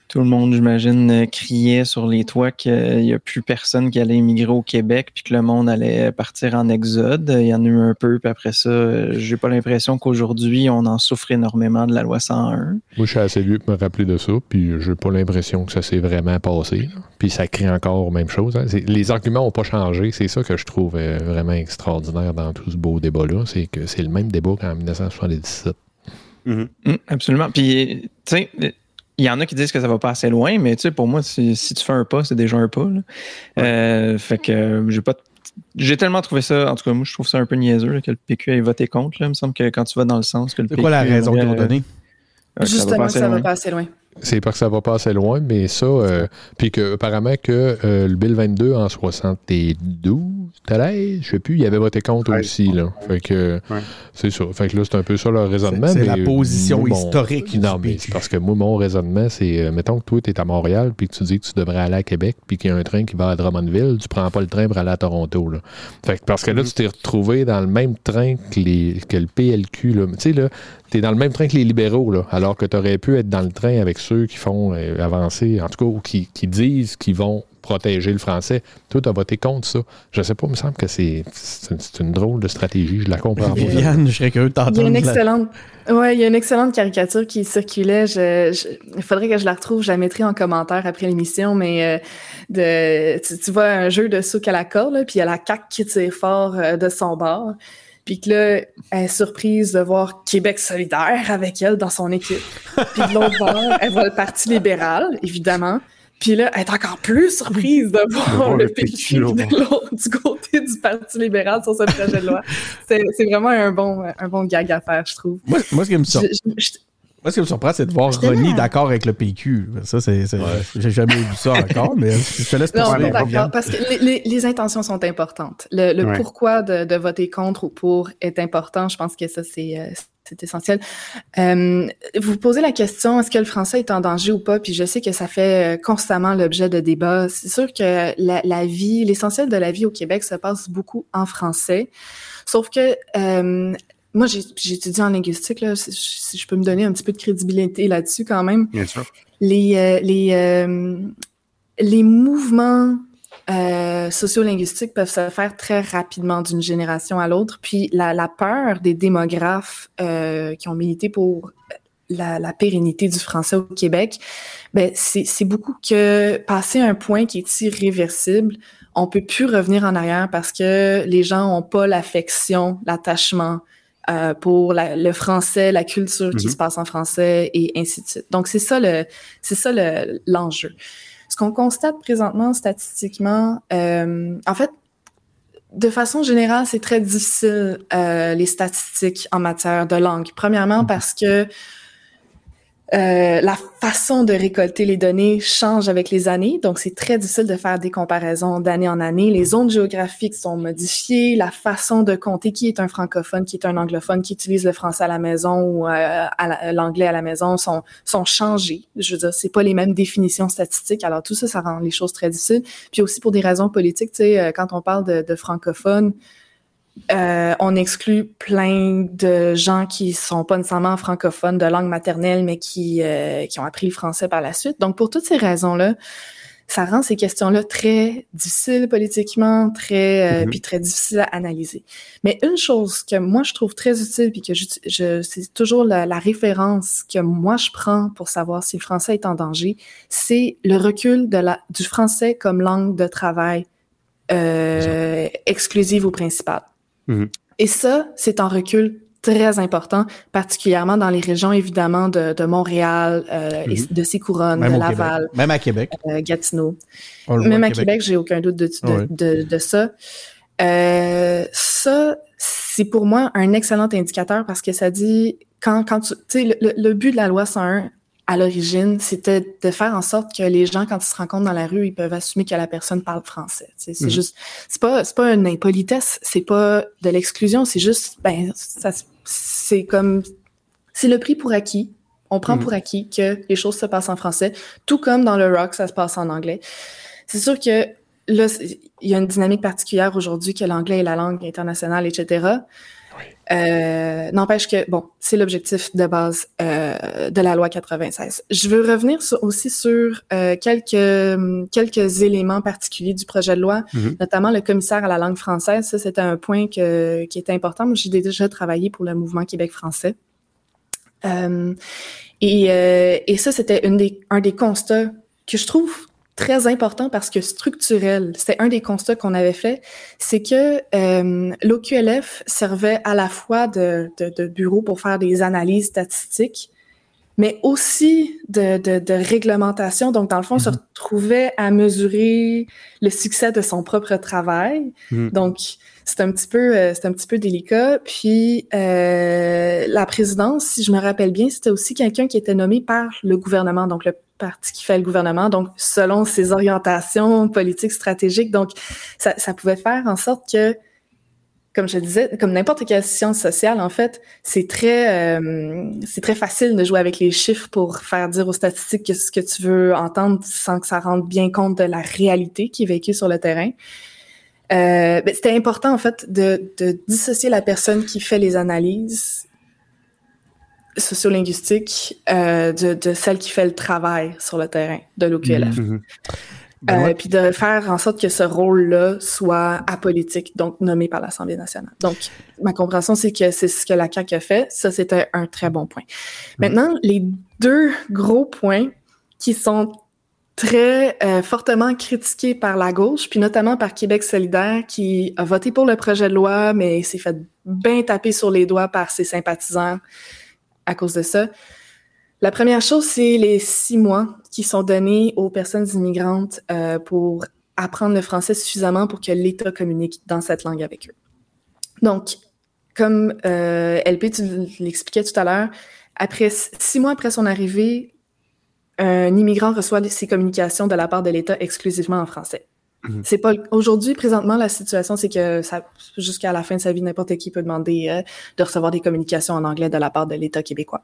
Speaker 4: tout le monde, j'imagine, euh, criait sur les toits qu'il n'y a plus personne qui allait immigrer au Québec, puis que le monde allait partir en exode. Il y en a eu un peu, puis après ça, euh, j'ai pas l'impression qu'aujourd'hui, on en souffre énormément de la loi 101.
Speaker 3: Moi, je suis assez vieux pour me rappeler de ça, puis j'ai pas l'impression que ça s'est vraiment passé. là. Puis ça crée encore même chose. hein. Les arguments n'ont pas changé. C'est ça que je trouve euh, vraiment extraordinaire dans tout ce beau débat-là. C'est que c'est le même débat qu'en 1977.
Speaker 6: Mhm.
Speaker 4: Mm, absolument. Puis, tu sais, il y en a qui disent que ça va pas assez loin, mais tu sais, pour moi, si, si tu fais un pas, c'est déjà un pas. là. Euh, fait que euh, j'ai pas. J'ai tellement trouvé ça, en tout cas, moi, je trouve ça un peu niaiseux là, que le PQ ait voté contre. Là. Il me semble que quand tu vas dans le sens que le
Speaker 2: C'est
Speaker 4: PQ.
Speaker 2: quoi la raison qu'ils ont donnée?
Speaker 4: euh, que ça va
Speaker 5: Justement,
Speaker 4: assez
Speaker 5: ça
Speaker 4: loin.
Speaker 5: va pas assez loin.
Speaker 3: C'est pas que ça va pas assez loin, mais ça, euh, puis que apparemment que euh, le Bill 22 en 72, 13, je sais plus, il avait voté contre
Speaker 6: Ouais.
Speaker 3: aussi. Là. Fait que
Speaker 6: Ouais.
Speaker 3: c'est ça. Fait que là, c'est un peu ça leur raisonnement.
Speaker 2: C'est- la position
Speaker 3: moi, mon-
Speaker 2: historique du
Speaker 3: Non, mais
Speaker 2: PQ.
Speaker 3: c'est parce que moi, mon raisonnement, c'est euh, mettons que toi, tu es à Montréal, puis que tu dis que tu devrais aller à Québec, puis qu'il y a un train qui va à Drummondville, tu prends pas le train pour aller à Toronto. Là. Fait que parce que là, tu t'es retrouvé dans le même train que, les, que le PLQ. là. Tu sais, là, tu es dans le même train que les libéraux, là, alors que tu aurais pu être dans le train avec ceux qui font euh, avancer, en tout cas, ou qui, qui disent qu'ils vont protéger le français. Toi, tu as voté contre ça. Je sais pas, il me semble que c'est c'est une, c'est une drôle de stratégie. Je la comprends pas.
Speaker 2: Viviane, je serais curieux de
Speaker 5: Il y a une excellente, ouais, il y a une excellente caricature qui circulait. Je, je- il faudrait que je la retrouve. Je la mettrai en commentaire après l'émission, mais euh, de, tu, tu vois un jeu de souk à la corde, là, puis il y a la CAQ qui tire fort euh, de son bord. Puis que là, elle est surprise de voir Québec solidaire avec elle dans son équipe. Puis de l'autre bord, elle voit le Parti libéral, évidemment. Puis là, elle est encore plus surprise de voir le
Speaker 6: le
Speaker 5: PQ de du côté du Parti libéral sur ce projet de loi. C'est vraiment un bon, un bon gag à faire, je trouve.
Speaker 2: Moi, moi, ce qui me sor-
Speaker 5: Je- je- je-
Speaker 2: moi, ce qui me surprend, c'est de voir Ronnie d'accord avec le PQ. Ça, c'est. c'est- J'ai jamais vu ça encore, mais je te laisse
Speaker 5: Non, est d'accord, parce que les, les- les intentions sont importantes. Le, le
Speaker 6: Ouais.
Speaker 5: pourquoi de, de voter contre ou pour est important. Je pense que ça, c'est euh, c'est essentiel. Euh, vous posez la question, est-ce que le français est en danger ou pas? Puis je sais que ça fait euh, constamment l'objet de débats. C'est sûr que la, la vie, l'essentiel de la vie au Québec se passe beaucoup en français. Sauf que euh, moi, j'ai étudié en linguistique, là, si, si, je peux me donner un petit peu de crédibilité là-dessus quand même.
Speaker 6: Bien sûr.
Speaker 5: Les, euh, les, euh, les mouvements euh, sociolinguistiques peuvent se faire très rapidement d'une génération à l'autre. Puis la, la, peur des démographes qui ont milité pour la, la, pérennité du français au Québec, ben c'est beaucoup que passer un point qui est irréversible, on peut plus revenir en arrière parce que les gens ont pas l'affection, l'attachement euh, pour la, le français, la culture qui
Speaker 6: Mhm.
Speaker 5: se passe en français et ainsi de suite. Donc c'est ça le c'est ça le- l'enjeu. Ce qu'on constate présentement statistiquement, euh, en fait, de façon générale, c'est très difficile euh, les statistiques en matière de langue. Premièrement parce que euh, la façon de récolter les données change avec les années, donc c'est très difficile de faire des comparaisons d'année en année. Les zones géographiques sont modifiées, la façon de compter qui est un francophone, qui est un anglophone, qui utilise le français à la maison ou euh, l'anglais à la maison sont sont changées. Je veux dire, c'est pas les mêmes définitions statistiques. Alors tout ça, ça rend les choses très difficiles. Puis aussi pour des raisons politiques, tu sais, euh, quand on parle de, de francophones, euh, on exclut plein de gens qui sont pas nécessairement francophones de langue maternelle, mais qui, euh, qui ont appris le français par la suite. Donc, pour toutes ces raisons-là, ça rend ces questions-là très difficiles politiquement, très, euh,
Speaker 6: Mhm.
Speaker 5: puis très difficiles à analyser. Mais une chose que moi je trouve très utile, puis que je, je c'est toujours la, la référence que moi je prends pour savoir si le français est en danger, c'est le recul de la, du français comme langue de travail euh, exclusive ou principale.
Speaker 6: Mhm.
Speaker 5: Et ça, c'est un recul très important, particulièrement dans les régions évidemment de, de Montréal, euh, et
Speaker 6: Mhm.
Speaker 5: de ses couronnes,
Speaker 2: Même
Speaker 5: de Laval,
Speaker 2: Québec. Même à Québec.
Speaker 5: euh, Gatineau. Même à Québec, j'ai aucun doute de, ça. Euh, ça, c'est pour moi un excellent indicateur parce que ça dit quand, quand tu, sais, le but de la loi 101 à l'origine, c'était de faire en sorte que les gens, quand ils se rencontrent dans la rue, ils peuvent assumer que la personne parle français. C'est
Speaker 6: Mhm.
Speaker 5: juste, c'est pas, c'est pas une impolitesse, c'est pas de l'exclusion, c'est juste, ben, ça, c'est comme, c'est le prix pour acquis. On prend
Speaker 6: Mhm.
Speaker 5: pour acquis que les choses se passent en français, tout comme dans le rock, ça se passe en anglais. C'est sûr que là, il y a une dynamique particulière aujourd'hui que l'anglais est la langue internationale, etc. Euh, N'empêche que, bon, c'est l'objectif de base euh, de la loi 96. Je veux revenir sur- aussi sur euh, quelques, quelques éléments particuliers du projet de loi,
Speaker 6: Mhm.
Speaker 5: notamment le commissaire à la langue française. Ça, c'était un point que, qui était important. Moi, j'ai déjà travaillé pour le mouvement Québec français. Euh, et, euh, et ça, c'était des, un des constats que je trouve très important parce que structurel. C'était un des constats qu'on avait fait, c'est que euh, l'OQLF servait à la fois de, de, de bureau pour faire des analyses statistiques, mais aussi de, de, de réglementation. Donc, dans le fond, on se retrouvait à mesurer le succès de son propre travail.
Speaker 6: Mhm.
Speaker 5: Donc, c'est un petit peu, euh, c'est un petit peu délicat. Puis, euh, la présidence, si je me rappelle bien, c'était aussi quelqu'un qui était nommé par le gouvernement, donc le parti qui fait le gouvernement, donc selon ses orientations politiques, stratégiques. Donc, ça, ça pouvait faire en sorte que, comme je disais, comme n'importe quelle science sociale, en fait, c'est très, euh, c'est très facile de jouer avec les chiffres pour faire dire aux statistiques que ce que tu veux entendre sans que ça rende bien compte de la réalité qui est vécue sur le terrain. Euh, ben, c'était important en fait de, de dissocier la personne qui fait les analyses sociolinguistiques euh, de, de celle qui fait le travail sur le terrain de l'OQLF.
Speaker 6: Mhm.
Speaker 2: Benoît?
Speaker 5: Euh, puis de faire en sorte que ce rôle-là soit apolitique, donc nommé par l'Assemblée nationale. Donc, ma compréhension, c'est que c'est ce que la CAQ a fait. Ça, c'était un très bon point. Maintenant, les deux gros points qui sont très euh, fortement critiqués par la gauche, puis notamment par Québec solidaire, qui a voté pour le projet de loi, mais s'est fait bien taper sur les doigts par ses sympathisants à cause de ça. La première chose, c'est les six mois qui sont donnés aux personnes immigrantes euh, pour apprendre le français suffisamment pour que l'État communique dans cette langue avec eux. Donc, comme euh, LP, tu l'expliquais tout à l'heure, après six mois après son arrivée, un immigrant reçoit ses communications de la part de l'État exclusivement en français. C'est pas aujourd'hui présentement la situation, c'est que ça jusqu'à la fin de sa vie, n'importe qui peut demander euh, de recevoir des communications en anglais de la part de l'État québécois.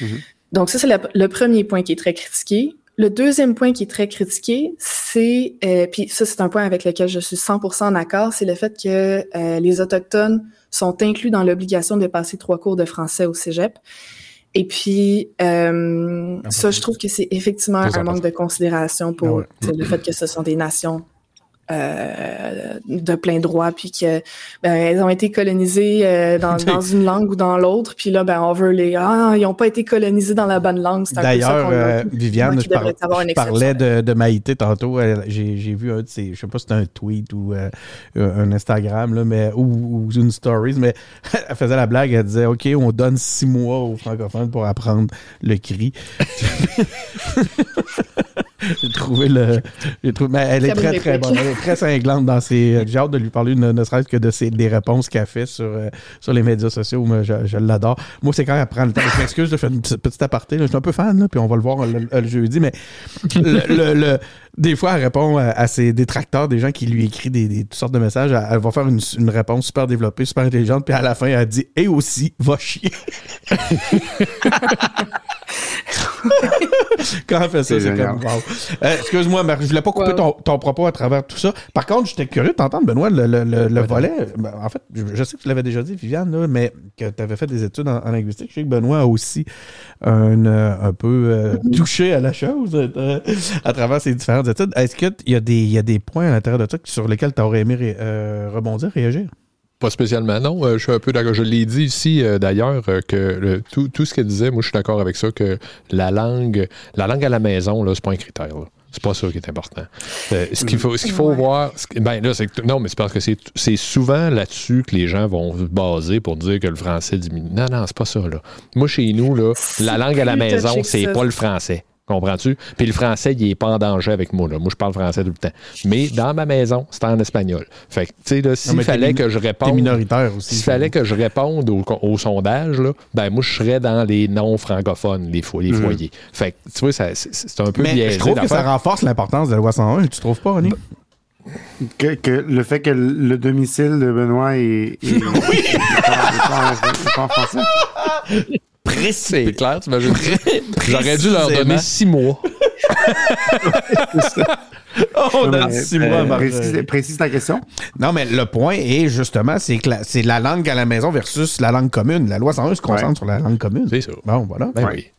Speaker 6: Mhm.
Speaker 5: Donc ça c'est le, le premier point qui est très critiqué. Le deuxième point qui est très critiqué, c'est euh, puis ça c'est un point avec lequel je suis 100% d'accord, c'est le fait que euh, les autochtones sont inclus dans l'obligation de passer trois cours de français au cégep. Et puis, euh, ça, je trouve que c'est effectivement un manque de considération pour
Speaker 2: Ah ouais.
Speaker 5: le fait que ce sont des nations euh, de plein droit, puis que ben, elles ont été colonisées euh, dans, dans une langue ou dans l'autre, puis là, ben, on veut les ah, ils n'ont pas été colonisés dans la bonne langue.
Speaker 2: D'ailleurs, euh, Viviane, je, par- je parlais de, de Maïté tantôt. J'ai j'ai vu un de ses, je sais pas si c'était un tweet ou un Instagram, là, mais, ou, ou une stories, mais elle faisait la blague, elle disait OK, on donne six mois aux francophones pour apprendre le cri. J'ai trouvé le. J'ai trouvé, mais elle est
Speaker 5: Très
Speaker 2: très,
Speaker 5: bonne
Speaker 2: très
Speaker 5: réplique.
Speaker 2: bonne. Elle est très cinglante dans ses. J'ai hâte de lui parler, ne, ne serait-ce que de ses, des réponses qu'elle fait sur, euh, sur les médias sociaux. Moi, je, je l'adore. Moi, c'est quand elle prend le temps. Je m'excuse de faire une petite, aparté. là. Je suis un peu fan, là, puis on va le voir le, le jeudi, mais le, le- le- des fois, elle répond à, à ses détracteurs, des gens qui lui écrivent des, des- toutes sortes de messages. Elle, elle va faire une, une réponse super développée, super intelligente, puis à la fin, elle dit Et aussi, va chier. Quand elle fait ça,
Speaker 6: C'est
Speaker 2: comme wow. Euh, Excuse-moi, Marc, je voulais pas couper
Speaker 5: Wow.
Speaker 2: ton, ton propos à travers tout ça. Par contre, j'étais curieux de t'entendre, Benoît, le, le- le- le volet. ben, en fait, je, je sais que tu l'avais déjà dit, Viviane, là, mais que tu avais fait des études en, en linguistique. Je sais que Benoît a aussi un, euh, un peu euh, touché à la chose euh, à travers ses différentes études. Est-ce qu'il y, a des- il y a des points à l'intérieur de ça sur lesquels tu aurais aimé ré- euh, rebondir, réagir?
Speaker 3: Pas spécialement, non. Euh, je suis un peu d'accord. Je l'ai dit ici, euh, d'ailleurs, euh, que le- tout, tout ce qu'elle disait, moi, je suis d'accord avec ça, que la langue, la langue à la maison, là, c'est pas un critère. C'est pas ça qui est important. Ce qu'il faut, ce qu'il faut
Speaker 5: Ouais.
Speaker 3: voir, ce ben là, c'est que- non, mais c'est parce que c'est, c'est souvent là-dessus que les gens vont se baser pour dire que le français diminue. Non, non, c'est pas ça là. Moi, chez nous là, la langue à la maison, c'est pas le français. Comprends-tu? Puis le français, il est pas en danger avec moi. Là. Moi, je parle français tout le temps. Mais dans ma maison, c'est en espagnol. Fait que, tu sais, là, s'il fallait que je réponde.
Speaker 2: minoritaire aussi.
Speaker 3: S'il fallait que je réponde au, au sondage, là, ben moi, je serais dans les non-francophones, les, fo- les
Speaker 6: Mhm.
Speaker 3: foyers. Fait que, tu vois, c'est un peu
Speaker 2: Mais
Speaker 3: biaisé
Speaker 2: je trouve que ça renforce l'importance de la loi 101. Tu trouves pas, René?
Speaker 6: Que, que le fait que le domicile de Benoît est. est- est pas- est pas en- est pas en français.
Speaker 3: C'est clair, tu m'imagines J'aurais dû leur donner six mois.
Speaker 2: Oh,
Speaker 6: Non,
Speaker 2: dans
Speaker 6: mais,
Speaker 2: six mois,
Speaker 6: euh, précise, précise ta question.
Speaker 2: Non, mais le point est justement, c'est que la, c'est la langue à la maison versus la langue commune. La loi 101 se concentre
Speaker 6: Ouais.
Speaker 2: sur la langue commune.
Speaker 3: C'est ça.
Speaker 2: Bon, voilà.
Speaker 3: Ben
Speaker 6: Ouais.
Speaker 3: oui.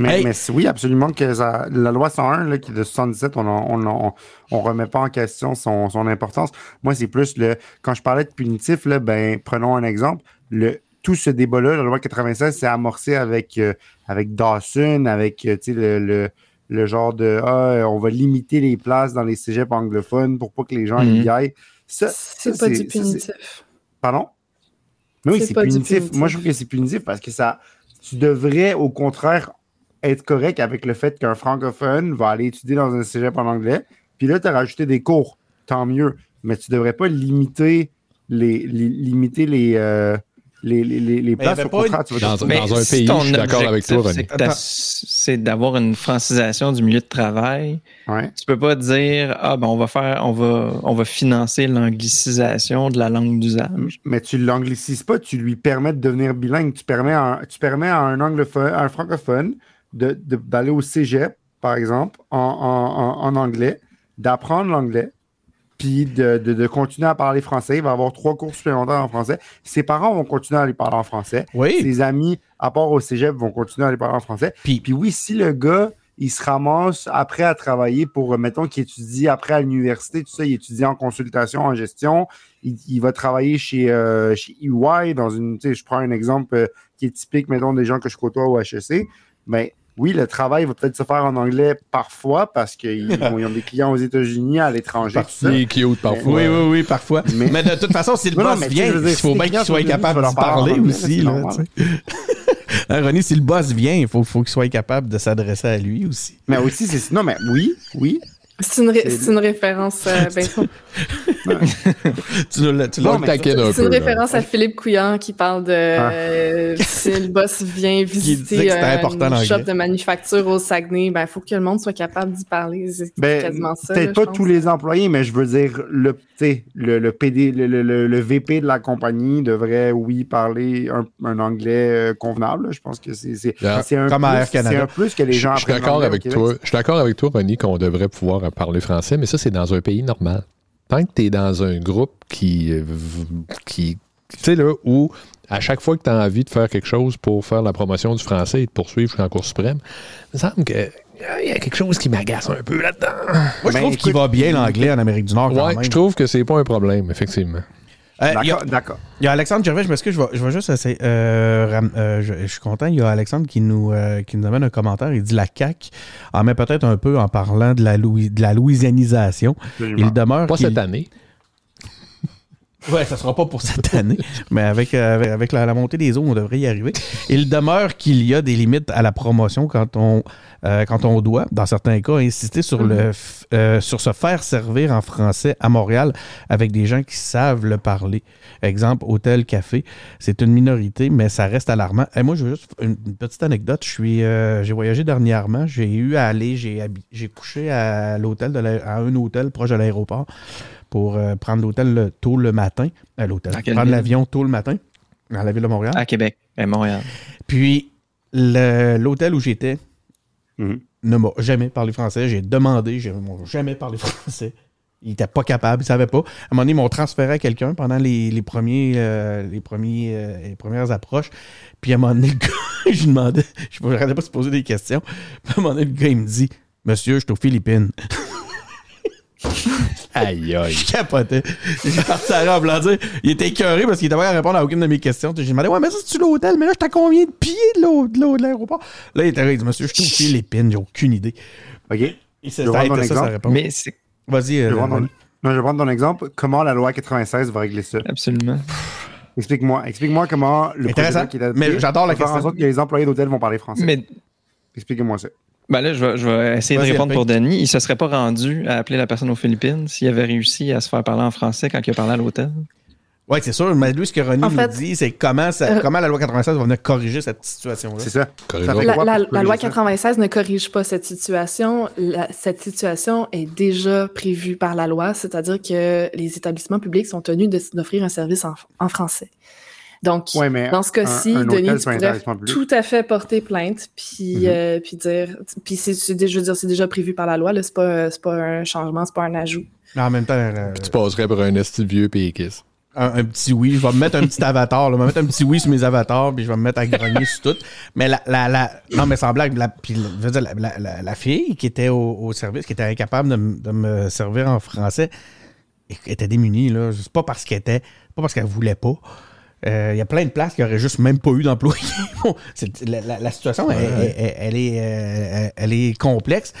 Speaker 6: Mais,
Speaker 2: Hey.
Speaker 6: mais c'est- oui, absolument que ça- la loi 101, là, qui est de 77, on on, en- on remet pas en question son, son importance. Moi, c'est plus le. Quand je parlais de punitif, là, ben, prenons un exemple. Le, tout ce débat-là, la loi 96, c'est amorcé avec, euh, avec Dawson, avec euh, tu sais, le, le, le genre de Ah, on va limiter les places dans les cégeps anglophones pour pas que les gens
Speaker 4: Mhm.
Speaker 6: y aillent. Ça,
Speaker 5: C'est pas du punitif.
Speaker 6: Pardon? Mais oui,
Speaker 5: C'est
Speaker 6: punitif.
Speaker 5: punitif.
Speaker 6: Moi, je trouve que c'est punitif parce que ça, tu devrais, au contraire, être correct avec le fait qu'un francophone va aller étudier dans un cégep en anglais. Puis là, tu as rajouté des cours. Tant mieux. Mais tu devrais pas limiter les, li- limiter les, euh, les, les, places. Au tu vas
Speaker 3: Dans, dans un
Speaker 4: si
Speaker 3: pays,
Speaker 4: ton
Speaker 3: je suis d'accord avec toi,
Speaker 4: objectif,
Speaker 3: René.
Speaker 4: c'est d'avoir une francisation du milieu de travail.
Speaker 6: Ouais.
Speaker 4: Tu peux pas dire ah ben on va faire on va on va financer l'anglicisation de la langue d'usage.
Speaker 6: Mais tu ne l'anglicises pas, tu lui permets de devenir bilingue. Tu permets à, un- tu permets à un, anglophone, à un francophone de- de- d'aller au cégep, par exemple, en, en- en- en anglais, d'apprendre l'anglais, puis de, de- de continuer à parler français. Il va avoir trois cours supplémentaires en français. Ses parents vont continuer à lui parler en français.
Speaker 2: Oui.
Speaker 6: Ses amis, à part au cégep, vont continuer à lui parler en français.
Speaker 2: Puis-
Speaker 6: Puis oui, si le gars, il se ramasse après à travailler pour, euh, mettons, qu'il étudie après à l'université, tout ça, il étudie en consultation, en gestion, il, il va travailler chez, euh, chez EY, dans une, tu sais, je prends un exemple euh, qui est typique, mettons, des gens que je côtoie au HEC, mais oui, le travail va peut-être se faire en anglais parfois parce qu'ils ont, des clients aux États-Unis, à l'étranger,
Speaker 3: cute parfois.
Speaker 2: Oui, oui, oui, parfois. Mais,
Speaker 6: Mais-
Speaker 2: de toute façon, si le
Speaker 6: Non, non,
Speaker 2: boss vient,
Speaker 6: dire,
Speaker 2: il faut bien qu'il soit capable de parler aussi. Là. Hein, René, si le boss vient, il faut, faut qu'il soit capable de s'adresser à lui aussi.
Speaker 6: Mais aussi, c'est. Non, mais oui, oui.
Speaker 5: C'est une, ré- une référence. ben,
Speaker 2: tu
Speaker 3: un
Speaker 5: c'est une
Speaker 3: là.
Speaker 5: référence à Philippe Couillard qui parle de euh, si le boss vient visiter
Speaker 2: c'était
Speaker 5: euh, shop de manufacture au Saguenay. Ben, il faut que le monde soit capable d'y parler. C'est
Speaker 6: Ben,
Speaker 5: quasiment ça.
Speaker 6: Peut-être pas
Speaker 5: pense.
Speaker 6: tous les employés, mais je veux dire, le, le, le PD, le, le- le- le VP de la compagnie devrait, oui, parler un, un anglais euh, convenable. Je pense que c'est
Speaker 3: Yeah.
Speaker 6: un,
Speaker 2: à
Speaker 6: plus- un plus que les gens
Speaker 3: Je suis
Speaker 6: apprennent
Speaker 3: d'accord avec toi. Je suis d'accord avec toi, Ronnie, qu'on devrait pouvoir parler français, mais ça, c'est dans un pays normal. Tant que tu es dans un groupe qui. qui tu sais, là, où à chaque fois que tu as envie de faire quelque chose pour faire la promotion du français et de poursuivre jusqu'en Cour suprême, il me semble qu'il y a quelque chose qui m'agace un peu là-dedans.
Speaker 2: Moi, je trouve qu'il va bien l'anglais en Amérique du Nord quand
Speaker 3: Ouais,
Speaker 2: même.
Speaker 3: je trouve que c'est pas un problème, effectivement.
Speaker 2: Euh,
Speaker 6: D'accord, d'accord.
Speaker 2: Il y a Alexandre Gervais, je m'excuse, je vais, je vais juste essayer. euh, ram- euh, je, je suis content. Il y a Alexandre qui nous, euh, qui nous amène un commentaire. Il dit la CAQ en met peut-être un peu en parlant de la, Louis- de la louisianisation.
Speaker 6: Absolument.
Speaker 2: Il demeure.
Speaker 3: Pas cette année.
Speaker 2: Ouais, ça sera pas pour cette année, mais avec, euh, avec, avec la, la montée des eaux, on devrait y arriver. Il demeure qu'il y a des limites à la promotion quand on, euh, quand on doit, dans certains cas, insister sur, le, f- euh, sur se faire servir en français à Montréal avec des gens qui savent le parler. Exemple, hôtel, café. C'est une minorité, mais ça reste alarmant. Et moi, je veux juste une, une petite anecdote. Je suis, euh, j'ai voyagé dernièrement. J'ai eu à aller, j'ai, couché à l'hôtel de l'aé- à un hôtel proche de l'aéroport pour euh, prendre l'hôtel le- tôt le matin. À l'hôtel.
Speaker 4: À quelle
Speaker 2: Prendre l'avion tôt le matin à la ville de Montréal.
Speaker 4: À Québec, à Montréal.
Speaker 2: Puis le- l'hôtel où j'étais
Speaker 6: Mhm.
Speaker 2: ne m'a jamais parlé français. J'ai demandé, j'ai ils m'ont jamais parlé français. Ils n'étaient pas capables, ils ne savaient pas. À un moment donné, ils m'ont transféré à quelqu'un pendant les, les premiers, euh, les, premiers, euh, les premières approches. Puis à un moment donné, le gars, je lui demandais, je ne pas de se poser des questions. Puis à un moment donné, le gars, il me dit Monsieur, je suis aux Philippines.
Speaker 3: Aïe, aïe.
Speaker 2: Je capotais. J'ai parti à en dire. Il était écœuré parce qu'il était pas à répondre à aucune de mes questions. J'ai demandé, ouais, mais ça, c'est-tu l'hôtel? Mais là, j'étais à combien de pieds de l'eau- de l'eau- de l'aéroport? Là, il était là, il dit, monsieur, je suis aux Philippines, j'ai aucune idée.
Speaker 6: OK.
Speaker 2: Et
Speaker 6: Je
Speaker 2: ça ça, réponse.
Speaker 4: Mais c'est
Speaker 2: Vas-y,
Speaker 6: Je
Speaker 2: euh,
Speaker 6: vais ton- non, je vais prendre ton exemple. Comment la loi 96 va régler ça?
Speaker 4: absolument.
Speaker 6: Explique-moi. Explique-moi comment le
Speaker 2: Intéressant.
Speaker 6: qui est adopté
Speaker 2: Mais j'adore la
Speaker 6: faire en
Speaker 2: question.
Speaker 6: sorte que les employés d'hôtel vont parler français.
Speaker 4: Mais
Speaker 6: Expliquez-moi ça.
Speaker 4: Ben là, je vais, je vais essayer de répondre pour Denis. Il se serait pas rendu à appeler la personne aux Philippines s'il avait réussi à se faire parler en français quand il a parlé à l'hôtel.
Speaker 2: Ouais, c'est sûr. Mais lui, ce que Ronnie
Speaker 5: En
Speaker 2: nous dit, c'est comment, ça-
Speaker 5: euh,
Speaker 2: comment la loi 96 va venir corriger cette situation-là?
Speaker 6: C'est ça. Ça
Speaker 5: La,
Speaker 6: quoi
Speaker 5: la- loi
Speaker 6: corriger ça?
Speaker 5: 96 ne corrige pas cette situation. La- cette situation est déjà prévue par la loi, c'est-à-dire que les établissements publics sont tenus d'offrir un service en, en français. Donc,
Speaker 6: Ouais, mais
Speaker 5: dans ce cas-ci, Denis, tu pourrais tout à fait porter plainte, puis,
Speaker 6: Mhm.
Speaker 5: euh, puis dire, puis c'est, je veux dire, c'est déjà prévu par la loi, là, c'est pas, c'est pas un changement, c'est pas un ajout.
Speaker 2: Mais en même temps, euh,
Speaker 3: Tu passerais pour un esti vieux péquiste.
Speaker 2: un, un petit oui. Je vais me mettre un petit avatar. Là. Je vais mettre un petit oui sur mes avatars, puis je vais me mettre à grogner sur tout. Mais la, la, la- non, mais sans blague, la, puis, je veux dire, la, la- la- la fille qui était au, au service, qui était incapable de me servir en français, était démunie. Là. C'est pas parce qu'elle était, pas parce qu'elle voulait pas. Euh, Il y a plein de places qui auraient juste même pas eu d'employés. La, la- la situation, elle, elle- elle- elle est, euh, elle est complexe.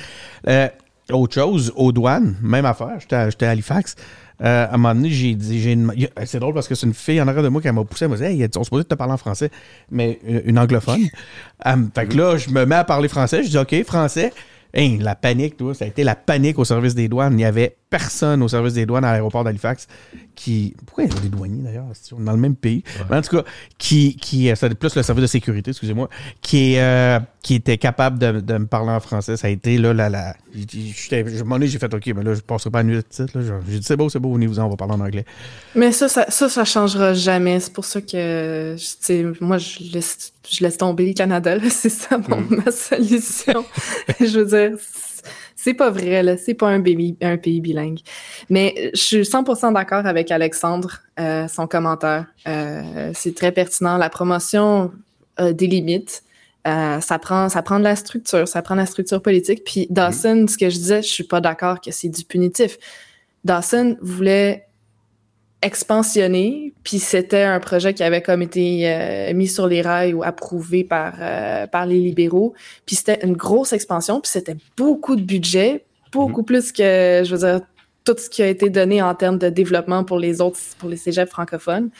Speaker 2: Euh, autre chose, aux douanes, même affaire. J'étais à, j'étais à Halifax. Euh, à un moment donné, j'ai dit, y c'est drôle parce que c'est une fille en arrière de moi qui m'a poussé, elle m'a dit, hey, on se posait de te parler en français, mais une anglophone. Fait que là, je me mets à parler français, je dis, OK, français. Hey, la panique, toi, ça a été la panique au service des douanes. Il n'y avait personne au service des douanes à l'aéroport d'Halifax qui. Pourquoi il y a des douaniers d'ailleurs? Si on est dans le même pays? Mais en tout cas, qui, qui euh, c'était plus le service de sécurité, excusez-moi, qui, euh, qui était capable de, de me parler en français. Ça a été là, la j'étais- je- à moment donné, j'ai fait OK, mais là, je passerai pas la nuit de titre. là. J'ai dit, c'est beau, c'est beau, venez-vous-en, on va parler en anglais.
Speaker 5: Mais ça, ça, ça, ça changera jamais. C'est pour ça que, moi, je laisse, je laisse tomber le Canada, là. C'est ça mon, ma solution. je veux dire, c'est- pas vrai, là. C'est pas un, pays un pays bilingue. Mais je suis 100% d'accord avec Alexandre, euh, son commentaire. Euh, c'est très pertinent. La promotion a des limites. Euh, ça prend ça prend de la structure, ça prend de la structure politique. Puis Dawson, ce que je disais, je suis pas d'accord que c'est du punitif. Dawson voulait expansionner, puis c'était un projet qui avait comme été euh, mis sur les rails ou approuvé par euh, par les libéraux, puis c'était une grosse expansion, puis c'était beaucoup de budget, beaucoup plus que je veux dire tout ce qui a été donné en termes de développement pour les autres pour les cégeps francophones.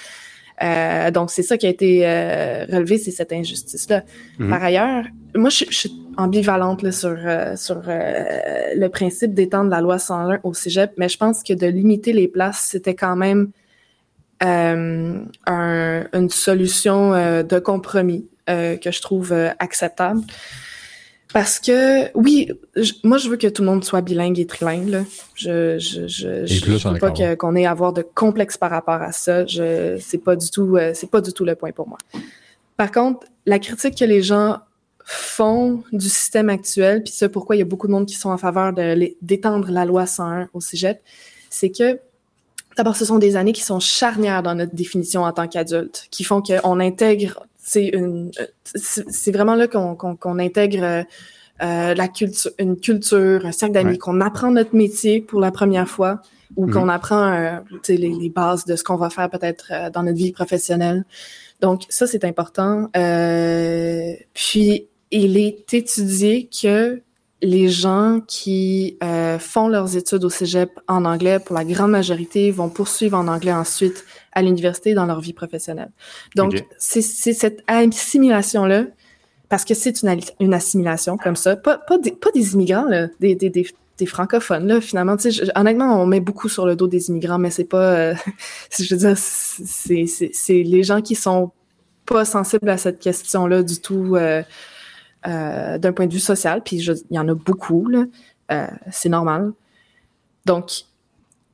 Speaker 5: Euh, donc, c'est ça qui a été euh, relevé, c'est cette injustice-là.
Speaker 6: Mhm.
Speaker 5: Par ailleurs, moi, je, je suis ambivalente là, sur, euh, sur le principe d'étendre la loi 101 au cégep, mais je pense que de limiter les places, c'était quand même un- une solution de compromis que je trouve acceptable. Parce que, oui, je- moi, je veux que tout le monde soit bilingue et trilingue. Là. Je, je, je, je, veux pas qu'on ait à avoir de complexe par rapport à ça. Je, c'est pas du tout, euh, c'est pas du tout le point pour moi. Par contre, la critique que les gens font du système actuel, puis ça, pourquoi il y a beaucoup de monde qui sont en faveur de d'étendre la loi 101 au cégep, c'est que D'abord, ce sont des années qui sont charnières dans notre définition en tant qu'adulte, qui font qu'on intègre, c'est une, euh, c'est vraiment là qu'on intègre euh, euh, la culture, une culture, un cercle d'amis,
Speaker 6: Ouais.
Speaker 5: qu'on apprend notre métier pour la première fois, ou
Speaker 6: Mhm.
Speaker 5: qu'on apprend euh, les, les bases de ce qu'on va faire peut-être euh, dans notre vie professionnelle. Donc ça, c'est important. Puis il est étudié que les gens qui font leurs études au cégep en anglais, pour la grande majorité, vont poursuivre en anglais ensuite à l'université dans leur vie professionnelle. Donc, c'est c'est cette assimilation-là, parce que c'est une, assimilation comme ça, pas, pas, des, pas des immigrants, là, des, des, des, des francophones, là, finalement. Tu sais, je- honnêtement, on met beaucoup sur le dos des immigrants, mais c'est pas... euh, je veux dire, c'est c'est- c'est les gens qui sont pas sensibles à cette question-là du tout euh, euh, d'un point de vue social, puis il y en a beaucoup, là. Euh, c'est normal. Donc,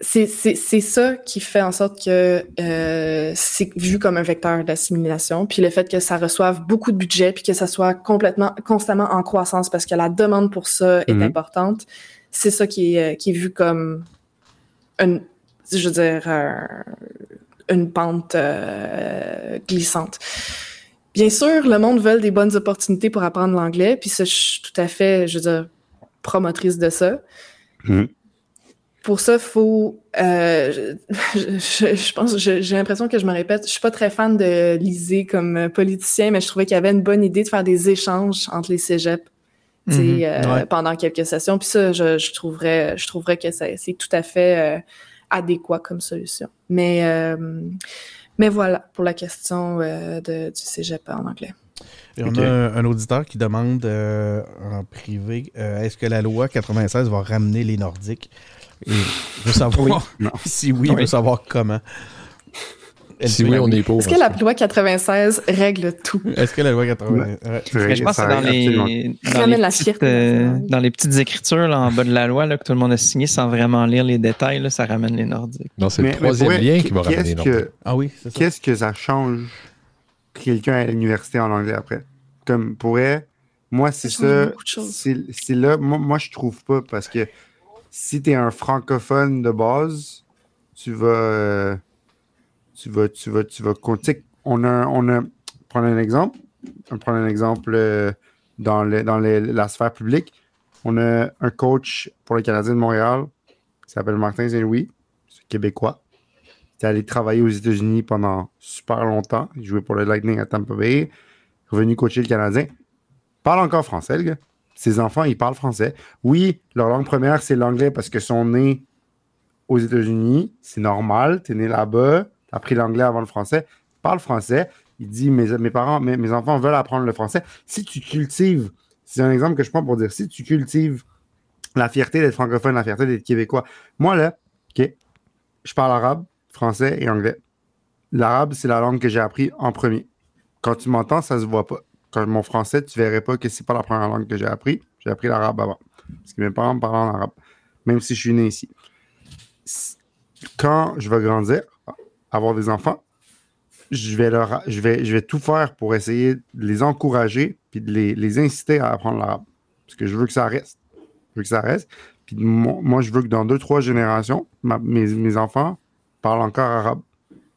Speaker 5: c'est c'est- c'est ça qui fait en sorte que euh, c'est vu comme un vecteur d'assimilation, puis le fait que ça reçoive beaucoup de budget, puis que ça soit complètement, constamment en croissance, parce que la demande pour ça est
Speaker 6: Mhm.
Speaker 5: importante, c'est ça qui est, euh, qui est vu comme une, je veux dire, euh, une pente euh, glissante. Bien sûr, le monde veut des bonnes opportunités pour apprendre l'anglais, puis ça, je suis tout à fait, je veux dire, promotrice de ça.
Speaker 6: Mhm.
Speaker 5: Pour ça, faut. euh, je, je- je pense, j'ai l'impression que je me répète. Je suis pas très fan de liser comme euh, politicien, mais je trouvais qu'il y avait une bonne idée de faire des échanges entre les cégeps.
Speaker 4: Mhm.
Speaker 5: euh,
Speaker 2: Ouais.
Speaker 5: pendant quelques sessions. Puis ça, je, je trouverais, je trouverais que c'est tout à fait euh, adéquat comme solution. Mais, euh, mais voilà pour la question euh, de, du cégep en anglais.
Speaker 2: Et on a un, un auditeur qui demande euh, en privé euh, est-ce que la loi 96 va ramener les Nordiques Et il veut savoir
Speaker 6: Non.
Speaker 2: si oui, veut
Speaker 4: Oui.
Speaker 2: savoir comment. Elle
Speaker 3: Si oui, on est pauvre.
Speaker 5: Est-ce que la loi 96 règle tout?
Speaker 2: Est-ce que la loi 80. ouais.
Speaker 6: C'est vrai
Speaker 4: Mais je pense que
Speaker 6: ça
Speaker 4: c'est dans les, dans,
Speaker 5: Ramène
Speaker 4: les
Speaker 5: la
Speaker 4: petites,
Speaker 5: fierté
Speaker 4: euh, dans les petites écritures là, en bas de la loi là, que tout le monde a signé sans vraiment lire les détails, là, ça ramène les Nordiques.
Speaker 3: Non, c'est le troisième lien qui va
Speaker 6: qu'est-ce
Speaker 3: ramener
Speaker 6: que-
Speaker 3: Nordique.
Speaker 2: Ah oui.
Speaker 6: Qu'est-ce que ça change que quelqu'un à l'université en anglais après? Comme pour elle, moi, c'est
Speaker 5: Ça change
Speaker 6: ça.
Speaker 5: beaucoup de choses.
Speaker 6: C'est c'est là, moi, moi, je trouve pas parce que si tu es un francophone de base, tu vas. euh, tu vas. Tu vas. Tu vas. On a. On a prendre un exemple. On va prendre un exemple euh, dans, le, dans le- la sphère publique. On a un coach pour les Canadiens de Montréal qui s'appelle Martin Saint-Louis, c'est québécois. Il est allé travailler aux États-Unis pendant super longtemps. Il jouait pour le Lightning à Tampa Bay. Revenu coacher le Canadien. Parle encore français, le gars. Ses enfants, ils parlent français. Oui, leur langue première, c'est l'anglais parce que sont nés aux États-Unis. C'est normal. Tu es né là-bas. Tu as appris l'anglais avant le français. Il parle français. Il dit mes, parents, mes, mes enfants veulent apprendre le français. Si tu cultives, c'est un exemple que je prends pour dire, si tu cultives la fierté d'être francophone, la fierté d'être québécois. Moi, là, OK, je parle arabe, français et anglais. L'arabe, c'est la langue que j'ai appris en premier. Quand tu m'entends, ça se voit pas. Quand mon français, tu verrais pas que c'est pas la première langue que j'ai appris. J'ai appris l'arabe avant. Parce que mes parents me parlaient en arabe. Même si je suis né ici. Quand je vais grandir, avoir des enfants, je vais, leur, je vais, je vais tout faire pour essayer de les encourager puis de les, les inciter à apprendre l'arabe. Parce que je veux que ça reste. Je veux que ça reste. Puis mo- moi, je veux que dans deux, trois générations, mes, mes enfants parlent encore arabe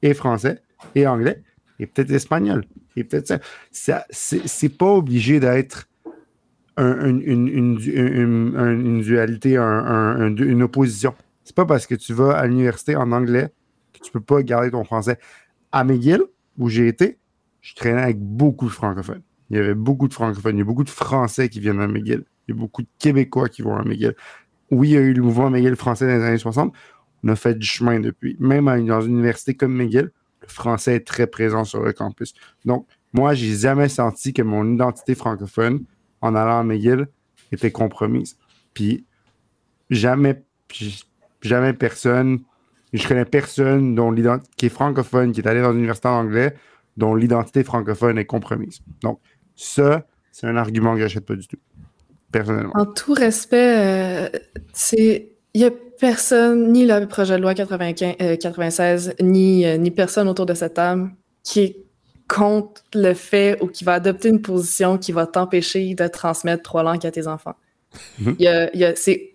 Speaker 6: et français et anglais et peut-être espagnol. Et peut-être ça. ça c'est pas obligé d'être un- une, une- une du- une- une- une dualité, un- un- un- une opposition. C'est pas parce que tu vas à l'université en anglais que tu peux pas garder ton français. À McGill, où j'ai été, je traînais avec beaucoup de francophones. Il y avait beaucoup de francophones. Il y a beaucoup de Français qui viennent à McGill. Il y a beaucoup de Québécois qui vont à McGill. Oui, il y a eu le mouvement McGill français dans les années 60. On a fait du chemin depuis. Même dans une université comme McGill, le français est très présent sur le campus. Donc, moi, j'ai jamais senti que mon identité francophone, en allant à McGill, était compromise. Puis, jamais, jamais personne, je connais personne dont qui est francophone, qui est allé dans une université en anglais, dont l'identité francophone est compromise. Donc, ça, c'est un argument que j'achète pas du tout, personnellement.
Speaker 5: En tout respect, euh, c'est il a personne, ni le projet de loi 95, euh, 96, ni, euh, ni personne autour de cette table qui est contre le fait ou qui va adopter une position qui va t'empêcher de transmettre trois langues à tes enfants. Il y a, il y a- c'est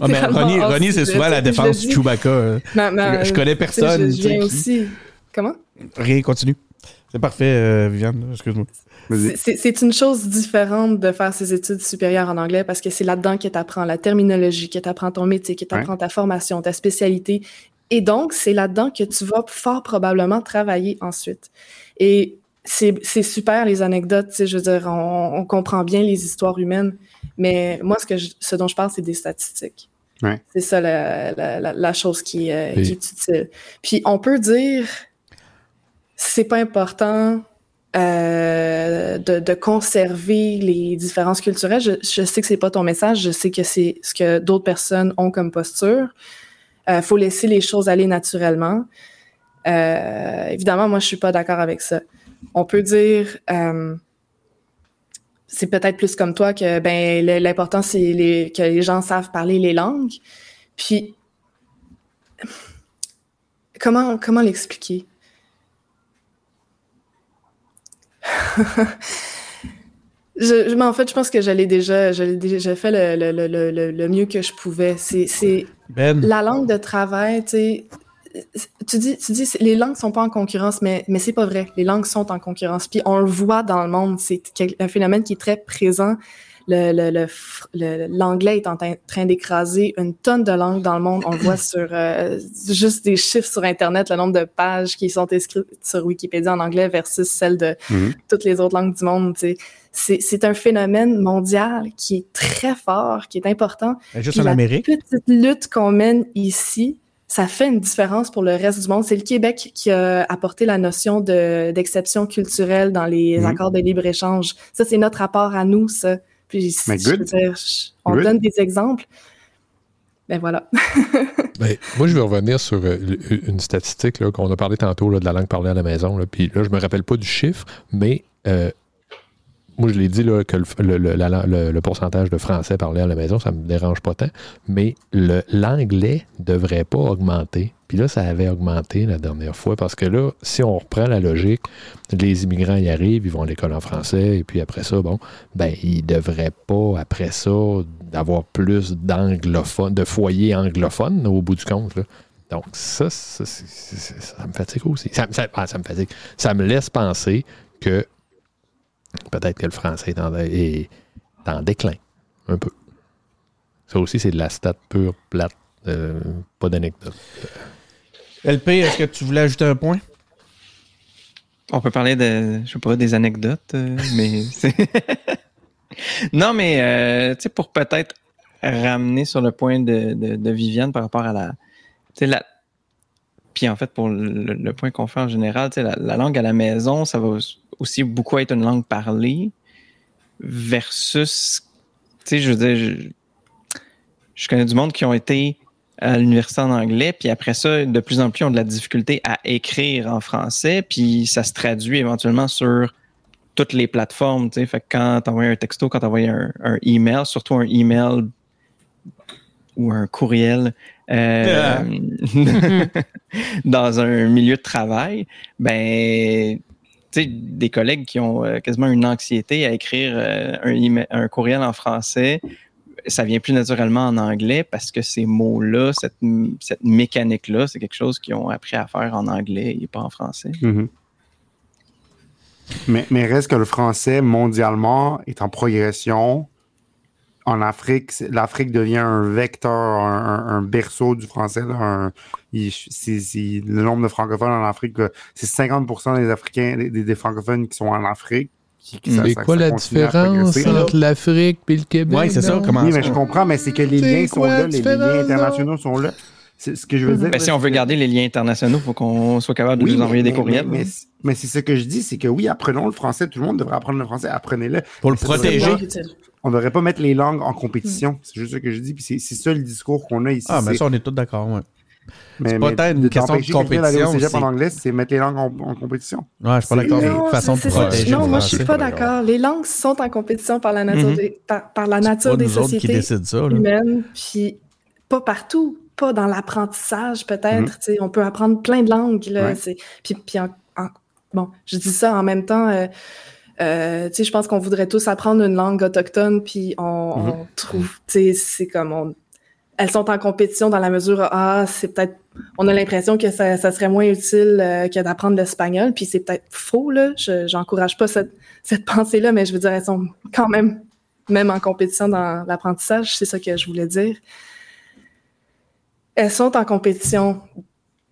Speaker 2: Ah, mais Ronnie, Ronnie, c'est souvent la défense du Chewbacca. euh.
Speaker 5: Ma- ma-
Speaker 2: Je connais personne,
Speaker 5: Je, viens
Speaker 2: qui-
Speaker 5: aussi. Comment?
Speaker 2: Rien, continue. C'est parfait, euh, Viviane. Excuse-moi.
Speaker 5: C'est- une chose différente de faire ses études supérieures en anglais parce que c'est là-dedans que tu apprends la terminologie, que tu apprends ton métier, que tu apprends ta formation, ta spécialité. Et donc, c'est là-dedans que tu vas fort probablement travailler ensuite. Et c'est super les anecdotes, je veux dire, on, on comprend bien les histoires humaines, mais moi, ce, que je- ce dont je parle, c'est des statistiques.
Speaker 6: Ouais.
Speaker 5: C'est ça la, la, la, la chose qui, euh, qui est utile. Puis on peut dire, c'est pas important euh, de, conserver les différences culturelles. Je, sais que c'est pas ton message, je sais que c'est ce que d'autres personnes ont comme posture. Euh, faut laisser les choses aller naturellement. Euh, évidemment, moi, je suis pas d'accord avec ça. On peut dire, c'est peut-être plus comme toi que ben l'important c'est que les gens savent parler les langues. Puis comment comment l'expliquer? je, je- mais en fait, je pense que j'allais déjà, déjà fait le, le, le, le- mieux que je pouvais. C'est,
Speaker 2: Ben,
Speaker 5: la langue de travail, tu sais. Tu dis, tu dis, les langues sont pas en concurrence, mais, mais c'est pas vrai. Les langues sont en concurrence. Puis on le voit dans le monde. C'est un phénomène qui est très présent. Le, le, le le- l'anglais est en train- d'écraser une tonne de langues dans le monde. On le voit sur euh, juste des chiffres sur Internet, le nombre de pages qui sont écrites sur Wikipédia en anglais versus celles de
Speaker 6: Mhm.
Speaker 5: toutes les autres langues du monde. tu sais. C'est, un phénomène mondial qui est très fort, qui est important.
Speaker 2: juste
Speaker 5: Puis
Speaker 2: en
Speaker 5: la
Speaker 2: Amérique?
Speaker 5: petite lutte qu'on mène ici, ça fait une différence pour le reste du monde. C'est le Québec qui a apporté la notion de, d'exception culturelle dans les
Speaker 6: Mhm.
Speaker 5: accords de libre-échange. Ça, c'est notre rapport à nous, ça. Puis,
Speaker 6: Mais
Speaker 5: je veux
Speaker 6: good.
Speaker 5: dire, je- on
Speaker 6: Good.
Speaker 5: donne des exemples. Ben voilà.
Speaker 3: Ben, moi, je vais revenir sur euh, une statistique là, qu'on a parlé tantôt là, de la langue parlée à la maison. Là, puis là, je me rappelle pas du chiffre, mais euh, moi, je l'ai dit là, que le, le- le- la- le- le pourcentage de français parlé à la maison, ça me dérange pas tant, mais le- l'anglais devrait pas augmenter. Puis là, ça avait augmenté la dernière fois parce que là, si on reprend la logique, les immigrants y arrivent, ils vont à l'école en français, et puis après ça, bon, ben, ils devraient pas, après ça, d'avoir plus d'anglophones, de foyers anglophones au bout du compte. là. Donc, ça, ça, me fatigue aussi. Ah, ça me fatigue. Ça me laisse penser que peut-être que le français est en, est en déclin, un peu. Ça aussi, c'est de la stat pure, plate, euh, pas d'anecdote.
Speaker 2: LP, est-ce que tu voulais ajouter un point?
Speaker 4: On peut parler de, je sais pas, des anecdotes, euh, mais non, mais euh, tu sais, pour peut-être ramener sur le point de, de, Viviane par rapport à la, tu la, puis en fait pour le, le point qu'on fait en général, tu sais, la, la langue à la maison, ça va aussi- beaucoup être une langue parlée versus, tu sais, je veux dire, je connais du monde qui ont été à l'université en anglais, puis après ça, de plus en plus, ont de la difficulté à écrire en français, puis ça se traduit éventuellement sur toutes les plateformes, tu sais. Fait que quand t'envoies un texto, quand t'envoies un, un email, surtout un email ou un courriel euh, dans un milieu de travail, ben, tu sais, des collègues qui ont euh, quasiment une anxiété à écrire euh, un, email- un courriel en français, ça vient plus naturellement en anglais parce que ces mots-là, cette, cette mécanique-là, c'est quelque chose qu'ils ont appris à faire en anglais et pas en français.
Speaker 6: Mhm. mais, mais reste que le français, mondialement, est en progression. En Afrique, l'Afrique devient un vecteur, un, berceau du français. un- le nombre de francophones en Afrique, c'est 50% des Africains, des francophones qui sont en Afrique. Ça-
Speaker 3: quoi
Speaker 6: ça
Speaker 3: la différence entre l'Afrique et le Québec?
Speaker 2: Ouais, c'est ça, comment-
Speaker 6: Oui, mais je comprends, mais c'est que les
Speaker 3: C'est
Speaker 6: liens sont là, les, liens internationaux sont là. C'est ce que je veux dire.
Speaker 4: Ben, si on veut
Speaker 6: c'est
Speaker 4: garder les liens internationaux, il faut qu'on soit capable de
Speaker 6: Oui,
Speaker 4: nous
Speaker 6: mais-
Speaker 4: envoyer des courriels.
Speaker 6: Mais, mais, mais c'est ce que je dis, c'est que oui, apprenons le français. Tout le monde devrait apprendre le français. Apprenez-le.
Speaker 2: Pour le
Speaker 6: C'est
Speaker 2: protéger.
Speaker 6: On ne devrait pas mettre les langues en compétition. C'est juste ce que je dis. Puis c'est c'est ça le discours qu'on a ici.
Speaker 2: Ah, mais
Speaker 6: c'est-
Speaker 2: ça, on est tous d'accord, ouais.
Speaker 6: Mais-
Speaker 2: c'est pas tant une
Speaker 6: de-
Speaker 2: question de compétition,
Speaker 6: au cégep en anglais, c'est mettre les langues en, en compétition.
Speaker 2: Ouais, je suis pas d'accord. façon de
Speaker 5: c'est- c'est ça.
Speaker 2: protéger
Speaker 5: Non, moi, je suis pas d'accord. Les langues sont en compétition par la nature,
Speaker 4: Mhm.
Speaker 5: des, par, par la nature des sociétés
Speaker 2: ça.
Speaker 5: humaines, puis pas partout, pas dans l'apprentissage peut-être.
Speaker 6: Mhm.
Speaker 5: On peut apprendre plein de langues. Là,
Speaker 6: Ouais.
Speaker 5: c'est- Puis, puis en- en- bon, je dis ça en même temps. euh, euh, tu sais, je pense qu'on voudrait tous apprendre une langue autochtone, puis on,
Speaker 6: Mhm.
Speaker 5: on trouve, tu sais, c'est comme on, elles sont en compétition dans la mesure ah, c'est peut-être, on a l'impression que ça, ça serait moins utile euh, que d'apprendre l'espagnol, puis c'est peut-être faux, là. Je, j'encourage pas cette, cette pensée-là, mais je veux dire, elles sont quand même, même en compétition dans l'apprentissage, c'est ça que je voulais dire. Elles sont en compétition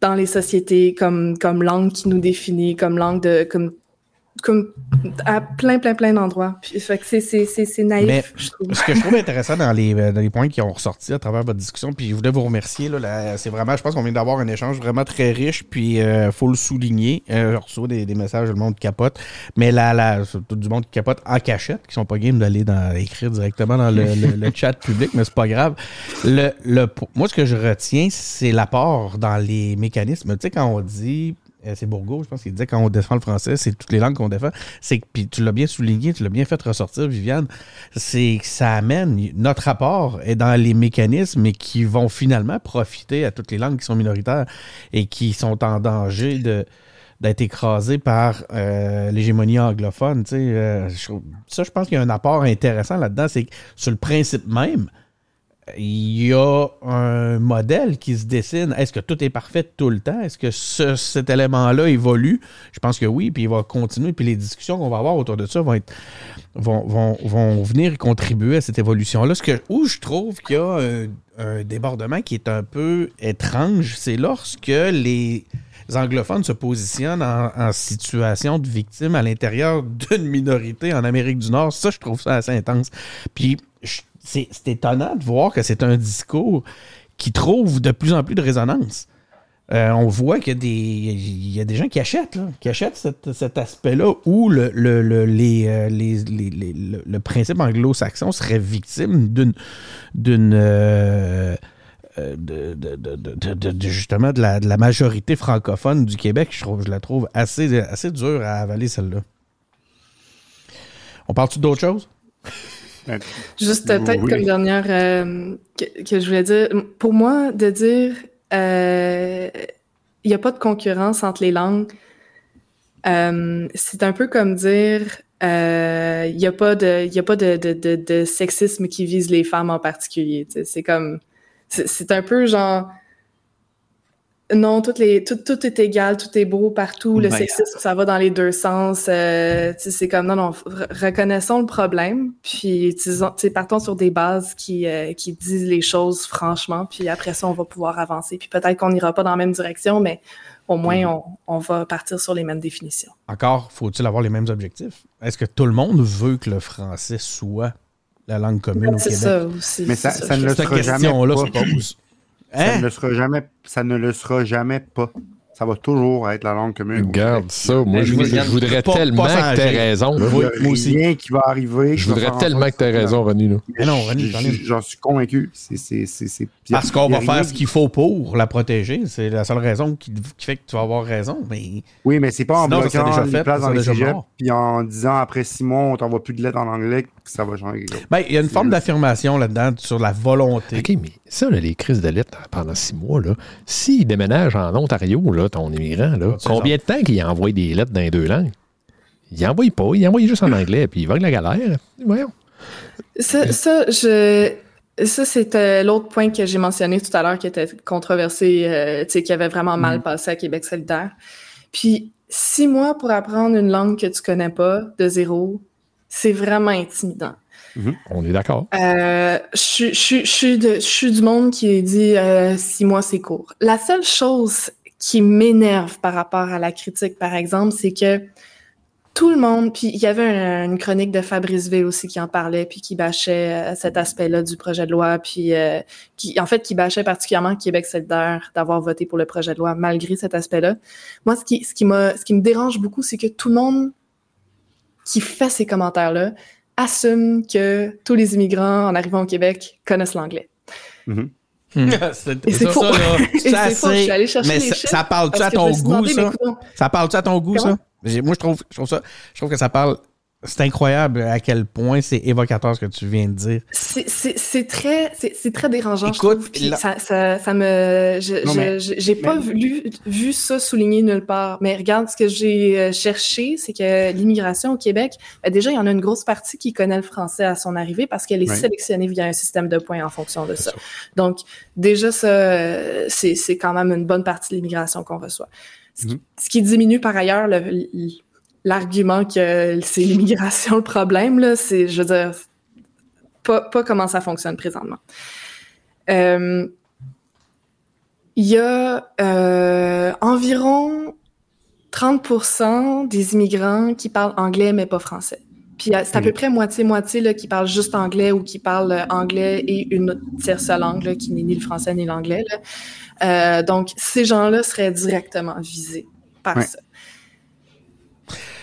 Speaker 5: dans les sociétés comme, comme langue qui nous définit, comme langue de, comme, comme à plein, plein, plein d'endroits. Puis, fait que c'est, c'est, c'est, c'est naïf,
Speaker 2: Mais-
Speaker 5: je trouve.
Speaker 2: Ce que je trouve intéressant dans les, euh, dans les points qui ont ressorti à travers votre discussion, puis je voulais vous remercier. Là, là, c'est vraiment, je pense qu'on vient d'avoir un échange vraiment très riche, puis il faut le souligner. Euh, je reçois des, des messages, le monde capote, mais là, là, tout du monde qui capote en cachette, qui sont pas game d'aller dans, écrire directement dans le, le- le chat public, mais c'est pas grave. Le, le, moi, ce que je retiens, c'est l'apport dans les mécanismes. Tu sais, quand on dit. Euh, C'est Bourgault, je pense qu'il disait quand on défend le français, c'est toutes les langues qu'on défend. C'est puis tu l'as bien souligné, tu l'as bien fait ressortir, Viviane. C'est que ça amène notre rapport est dans les mécanismes et qui vont finalement profiter à toutes les langues qui sont minoritaires et qui sont en danger de d'être écrasées par euh, l'hégémonie anglophone. euh, ça, je pense qu'il y a un apport intéressant là-dedans. C'est que sur le principe même, il y a un modèle qui se dessine. Est-ce que tout est parfait tout le temps? Est-ce que ce- cet élément-là évolue? Je pense que oui, puis il va continuer. Puis les discussions qu'on va avoir autour de ça vont, être, vont, venir contribuer à cette évolution-là. Ce que, où je trouve qu'il y a un, débordement qui est un peu étrange, c'est lorsque les anglophones se positionnent en, en situation de victime à l'intérieur d'une minorité en Amérique du Nord. Ça, je trouve ça assez intense. Puis je- c'est étonnant de voir que c'est un discours qui trouve de plus en plus de résonance. Euh, on voit qu'il y a des, il y a des gens qui achètent, qui achètent cet, aspect-là où le, euh, les- les- le, principe anglo-saxon serait victime d'une d'une euh, de, justement de la, de la majorité francophone du Québec. Je, trouve, je la trouve assez, assez dure à avaler celle-là. On parle-tu d'autre chose?
Speaker 5: Juste euh, peut-être
Speaker 6: Oui.
Speaker 5: comme dernière euh, que, que je voulais dire, pour moi, de dire euh, il n'y a pas de concurrence entre les langues, euh, c'est un peu comme dire euh, il n'y a pas de y a pas de, de, de, de sexisme qui vise les femmes en particulier. C'est comme c'est un peu genre non, toutes les, tout, tout est égal, tout est beau partout. Le
Speaker 4: Ben,
Speaker 5: sexisme, ça va dans les deux sens. Euh, tu sais, c'est comme non, non, re- reconnaissons le problème, puis utilisons- tu sais, partons sur des bases qui, euh, qui disent les choses franchement, puis après ça, on va pouvoir avancer. Puis peut-être qu'on n'ira pas dans la même direction, mais au moins, on, on va partir sur les mêmes définitions.
Speaker 2: Encore, faut-il avoir les mêmes objectifs? Est-ce que tout le monde veut que le français soit la langue commune au
Speaker 5: C'est
Speaker 2: Québec?
Speaker 5: ça aussi.
Speaker 6: Mais ça-
Speaker 5: c'est
Speaker 6: ça ne le sera jamais pas.
Speaker 2: pose.
Speaker 6: Ça,
Speaker 2: Hein?
Speaker 6: ne le sera jamais, ça ne le sera jamais pas. Ça va toujours être la langue commune.
Speaker 3: Regarde ça. Moi, je, voudrais
Speaker 2: pas-
Speaker 3: tellement
Speaker 2: pas
Speaker 3: que tu
Speaker 2: changer.
Speaker 3: raison. là.
Speaker 2: Oui,
Speaker 6: y a
Speaker 2: moi aussi.
Speaker 6: rien qui va arriver.
Speaker 3: Je voudrais tellement que tu aies raison, René. là.
Speaker 2: Mais non, René,
Speaker 6: Je-
Speaker 2: j'en
Speaker 6: suis convaincu. C'est, c'est, c'est, c'est-
Speaker 2: Parce qu'on va faire ce qu'il faut pour la protéger. C'est la seule raison qui, qui fait que tu vas avoir raison. Mais
Speaker 6: Oui, mais c'est pas en
Speaker 2: Sinon,
Speaker 6: bloquant
Speaker 2: déjà
Speaker 6: les
Speaker 2: fait,
Speaker 6: places dans les cégeps, puis en disant après six mois, on t'envoie plus de lettres en anglais, que ça va changer
Speaker 2: ben, il y a une forme d'affirmation là-dedans sur la volonté.
Speaker 3: OK, mais ça, les crises de lettres pendant six mois, là, s'il déménage en Ontario, là, ton immigrant, là,
Speaker 2: c'est
Speaker 3: combien de temps qu'il envoie des lettres dans les deux langues? Il envoie pas, il envoie juste en anglais, puis il va avec la galère. Voyons.
Speaker 5: Ça, ça, je, ça c'était l'autre point que j'ai mentionné tout à l'heure qui était controversé, euh, tu sais, qui avait vraiment mal passé à Québec solidaire. Puis, six mois pour apprendre une langue que tu connais pas de zéro, c'est vraiment intimidant.
Speaker 3: On est d'accord.
Speaker 5: Euh, je suis- je suis- je suis de- je suis du monde qui dit euh, six mois c'est court. La seule chose qui m'énerve par rapport à la critique, par exemple, c'est que tout le monde, puis il y avait un- une chronique de Fabrice V aussi qui en parlait, puis qui bâchait euh, cet aspect-là du projet de loi, puis euh, qui, en fait, qui bâchait particulièrement Québec solidaire d'avoir voté pour le projet de loi malgré cet aspect-là. Moi, ce qui, me dérange beaucoup, c'est que tout le monde qui fait ces commentaires-là assume que tous les immigrants en arrivant au Québec connaissent l'anglais.
Speaker 2: c'est
Speaker 5: Et c'est
Speaker 2: ça,
Speaker 5: faux.
Speaker 2: ça, là.
Speaker 5: C'est faux, je suis allée chercher
Speaker 2: Mais
Speaker 5: les
Speaker 2: ça, ça parle-tu à ton goût, ça? Ça parle-tu à ton goût, ça? Moi, je trouve, je trouve ça. Je trouve que ça parle. C'est incroyable à quel point c'est évocateur ce que tu viens de dire.
Speaker 5: C'est- très, c'est c'est très dérangeant,
Speaker 2: Écoute,
Speaker 5: je trouve. Puis
Speaker 2: là-
Speaker 5: ça, ça, ça me, j'ai pas
Speaker 6: mais-
Speaker 5: vu, vu ça souligné nulle part. Mais regarde, ce que j'ai euh, cherché, c'est que l'immigration au Québec, ben déjà, il y en a une grosse partie qui connaît le français à son arrivée parce qu'elle est sélectionnée via un système de points en fonction de ça. Donc, déjà, ça, euh, c'est quand même une bonne partie de l'immigration qu'on reçoit. Ce qui,
Speaker 6: Mhm.
Speaker 5: ce qui diminue par ailleurs le- l'argument que c'est l'immigration le problème, là, c'est, je veux dire, pas, pas comment ça fonctionne présentement. Euh, Il y a euh, environ 30% des immigrants qui parlent anglais mais pas français. Puis euh, c'est à peu près moitié-moitié qui parlent juste anglais ou qui parlent euh, anglais et une autre tierce langue là, qui n'est ni le français ni l'anglais. Euh, donc, ces gens-là seraient directement visés par
Speaker 6: Ouais.
Speaker 5: ça.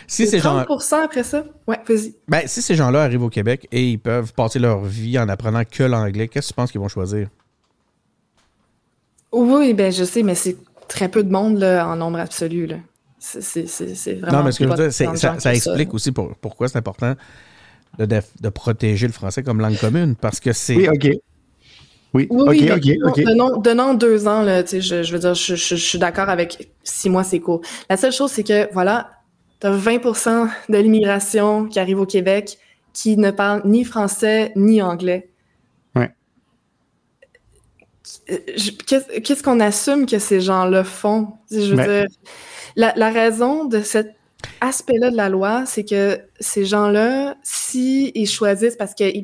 Speaker 2: Si ces gens,
Speaker 5: 30 après ça? Ouais, vas-y.
Speaker 2: ben, si ces gens-là arrivent au Québec et ils peuvent passer leur vie en apprenant que l'anglais, qu'est-ce que tu penses qu'ils vont choisir?
Speaker 5: Oui, ben je sais, mais c'est très peu de monde là, en nombre absolu. Là. C'est, c'est, c'est, c'est vraiment
Speaker 2: non, mais ce que je veux dire,
Speaker 5: de
Speaker 2: ça,
Speaker 5: gens
Speaker 2: ça
Speaker 5: que
Speaker 2: explique aussi pour- pourquoi c'est important de, def- de protéger le français comme langue commune. Parce que c'est.
Speaker 6: Oui, OK. Oui,
Speaker 5: Oui,
Speaker 6: OK,
Speaker 5: oui,
Speaker 6: OK,
Speaker 5: donnons-
Speaker 6: OK.
Speaker 5: Donnons, donnons deux ans, là, tu sais, je, je veux dire, je, je- je suis d'accord avec six mois, c'est court. La seule chose, c'est que, voilà, t'as 20% de l'immigration qui arrive au Québec qui ne parle ni français ni anglais.
Speaker 6: Ouais.
Speaker 5: Euh, Qu'est-ce qu'on assume que ces gens-là font? Je veux
Speaker 6: Mais-
Speaker 5: dire, la, la raison de cet aspect-là de la loi, c'est que ces gens-là, si ils choisissent parce qu'ils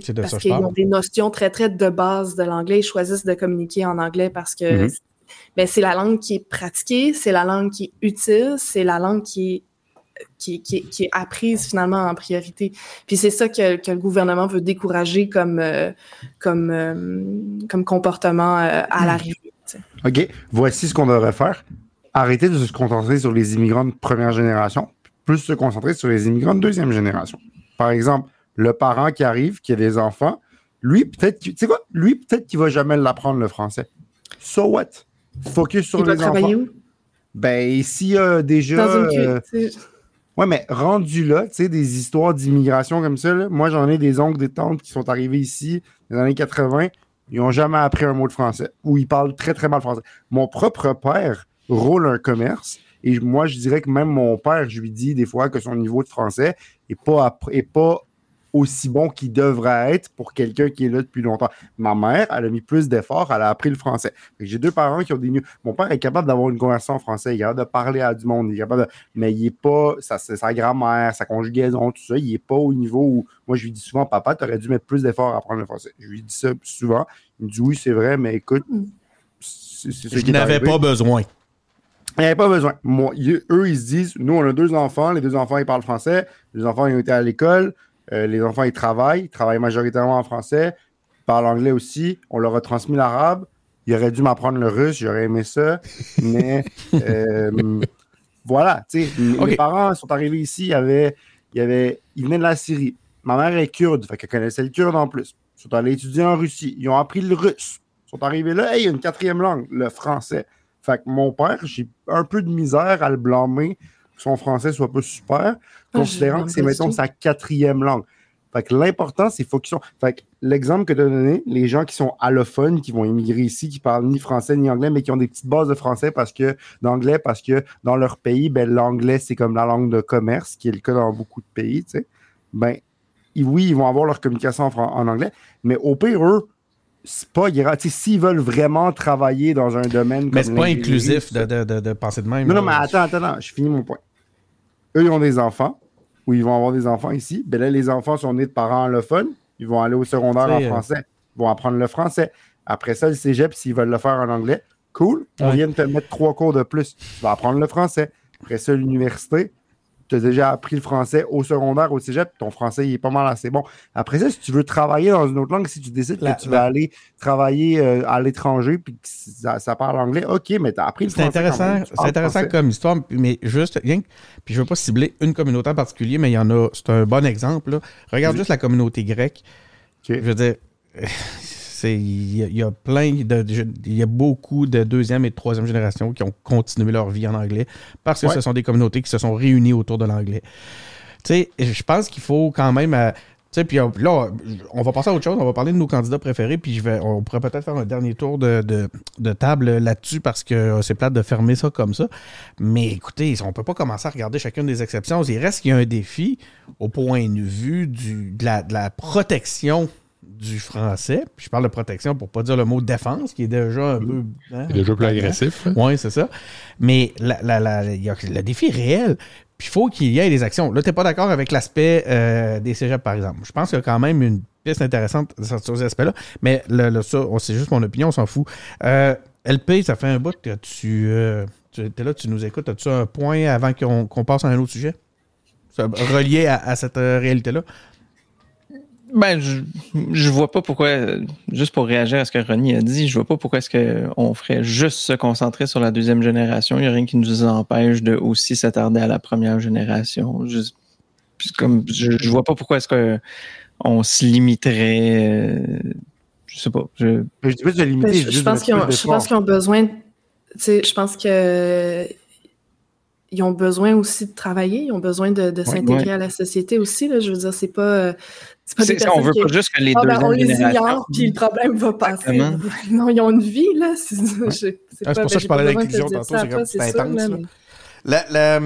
Speaker 5: ont des notions très très de base de l'anglais, ils choisissent de communiquer en anglais parce que
Speaker 6: Mhm.
Speaker 5: ben, c'est la langue qui est pratiquée, c'est la langue qui est utile, c'est la langue qui est qui, qui, qui est apprise finalement en priorité. Puis c'est ça que, que le gouvernement veut décourager comme, euh, comme, euh, comme comportement euh, à l'arrivée. sais.
Speaker 6: OK, voici ce qu'on devrait faire. Arrêter de se concentrer sur les immigrants de première génération, plus se concentrer sur les immigrants de deuxième génération. Par exemple, le parent qui arrive, qui a des enfants, lui, peut-être, tu sais quoi, lui, peut-être qu'il va jamais l'apprendre le français. So what? Focus sur
Speaker 5: Il va
Speaker 6: les enfants.
Speaker 5: travailler où?
Speaker 6: Ben, s'il y a déjà.
Speaker 5: Dans une
Speaker 6: Ouais, mais rendu là, tu sais, des histoires d'immigration comme ça, moi j'en ai des oncles, des tantes qui sont arrivés ici dans les années 80, ils n'ont jamais appris un mot de français, ou ils parlent très très mal français. Mon propre père roule un commerce, et moi je dirais que même mon père, je lui dis des fois que son niveau de français est pas, pas aussi bon qu'il devrait être pour quelqu'un qui est là depuis longtemps. Ma mère, elle a mis plus d'efforts, elle a appris le français. J'ai deux parents qui ont des. Mon père est capable d'avoir une conversation en français, il est capable de parler à du monde, il est capable de mais il est pas, ça, c'est sa grammaire, sa conjugaison, tout ça, il est pas au niveau où, moi je lui dis souvent, papa, tu aurais dû mettre plus d'efforts à apprendre le français. Je lui dis ça souvent. Il me dit oui, c'est vrai, mais écoute,
Speaker 5: Mm.
Speaker 6: c'est c'est ce
Speaker 2: Je
Speaker 6: qui arrivé.
Speaker 2: pas besoin.
Speaker 6: Il n'y avait pas besoin. Moi, ils- eux, ils se disent, nous, on a deux enfants, les deux enfants, ils parlent français, les enfants, ils ont été à l'école, euh, les enfants, ils travaillent, ils travaillent majoritairement en français, ils parlent anglais aussi, on leur a transmis l'arabe, ils auraient dû m'apprendre le russe, j'aurais aimé ça, mais euh, voilà, tu sais, mes parents sont arrivés ici, il y avait, il y avait, ils venaient de la Syrie. Ma mère est kurde, fait qu'elle connaissait le kurde en plus. Ils sont allés étudier en Russie, ils ont appris le russe. Ils sont arrivés là, hey, il y a une quatrième langue, le français. Fait que mon père, j'ai un peu de misère à le blâmer son français soit pas super,
Speaker 5: Ah,
Speaker 6: considérant que c'est, mettons, sa quatrième langue. Fait que l'important, c'est faut qu'ils sont. Fait que l'exemple que tu as donné, les gens qui sont allophones, qui vont immigrer ici, qui parlent ni français ni anglais, mais qui ont des petites bases de français parce que d'anglais, parce que dans leur pays, ben, l'anglais, c'est comme la langue de commerce, qui est le cas dans beaucoup de pays, tu sais. Ben, oui, ils vont avoir leur communication en, en anglais, mais au pire, eux, c'est pas grave. S'ils veulent vraiment travailler dans un domaine
Speaker 2: Mais c'est pas inclusif de, de, de, de penser de même.
Speaker 6: non, non, mais attends, attends, attends, je finis mon point. Eux, ils ont des enfants, ou ils vont avoir des enfants ici. Ben là, les enfants sont nés de parents allophones. Ils vont aller au secondaire en
Speaker 2: euh,
Speaker 6: français. Ils vont apprendre le français. Après ça, le cégep, s'ils veulent le faire en anglais, cool. On
Speaker 2: Ouais.
Speaker 6: vient de te mettre trois cours de plus. Tu vas apprendre le français. Après ça, l'université, tu as déjà appris le français au secondaire, au cégep, ton français il est pas mal assez bon. Après ça, si tu veux travailler dans une autre langue, si tu décides
Speaker 2: La-
Speaker 6: que tu vas aller travailler euh, à l'étranger puis que ça, ça parle anglais, ok, mais tu as appris le
Speaker 2: C'est
Speaker 6: français. quand
Speaker 2: intéressant, c'est intéressant
Speaker 6: français.
Speaker 2: comme histoire, mais juste, rien puis je veux pas cibler une communauté en particulier, mais il y en a, c'est un bon exemple. là. Regarde juste la communauté grecque. Je veux dire, c'est, il y, a- il y a plein de, il y a beaucoup de deuxième et de troisième génération qui ont continué leur vie en anglais parce que
Speaker 6: Ouais.
Speaker 2: ce sont des communautés qui se sont réunies autour de l'anglais. Tu sais, je pense qu'il faut quand même. euh, tu sais, puis euh, là, on va passer à autre chose. On va parler de nos candidats préférés, puis je vais, on pourrait peut-être faire un dernier tour de, de- de table là-dessus parce que c'est plate de fermer ça comme ça. Mais écoutez, on peut pas commencer à regarder chacune des exceptions. Il reste qu'il y a un défi au point de vue du, de, la, de la protection du français. Puis je parle de protection pour pas dire le mot défense, qui est déjà un peu. hein,
Speaker 3: C'est déjà plus agressif. hein.
Speaker 2: Oui, c'est ça. Mais la, la- la- y a- le défi est réel. Puis il faut qu'il y ait des actions. Là, tu n'es pas d'accord avec l'aspect euh, des cégeps, par exemple. Je pense qu'il y a quand même une piste intéressante sur ces aspects-là. Mais le, le- ça, c'est juste mon opinion, on s'en fout. Euh, LP, ça fait un bout que tu, euh, tu es là, tu nous écoutes. As-tu un point avant qu'on passe à un autre sujet? Relié à, à cette réalité-là?
Speaker 4: Ben, je, je vois pas pourquoi, juste pour réagir à ce que Ronnie a dit, je vois pas pourquoi est-ce qu'on ferait juste se concentrer sur la deuxième génération. Il n'y a rien qui nous empêche de aussi s'attarder à la première génération. Je, puis comme, je, je vois pas pourquoi est-ce qu'on se limiterait. euh, je sais pas. Je,
Speaker 6: Je dis pas de limiter,
Speaker 5: je, je
Speaker 6: juste
Speaker 5: pense qu'ils ont, besoin. de- Tu sais, je pense que ils ont besoin aussi de travailler, ils ont besoin de, de s'intégrer
Speaker 4: ouais.
Speaker 5: à la société aussi. Là, je veux dire, c'est pas, euh, c'est pas des
Speaker 4: c'est- on veut
Speaker 5: qui.
Speaker 4: pas juste que les
Speaker 5: Ah, ben, on les ignore, puis le problème va passer.
Speaker 4: Exactement.
Speaker 5: Non, ils ont une vie, là. C'est c'est
Speaker 2: Ah, pour ça que je parlais d'inclusion tantôt,
Speaker 5: ça
Speaker 2: c'est intense,
Speaker 5: là,
Speaker 2: là.
Speaker 5: mais-
Speaker 2: La, la-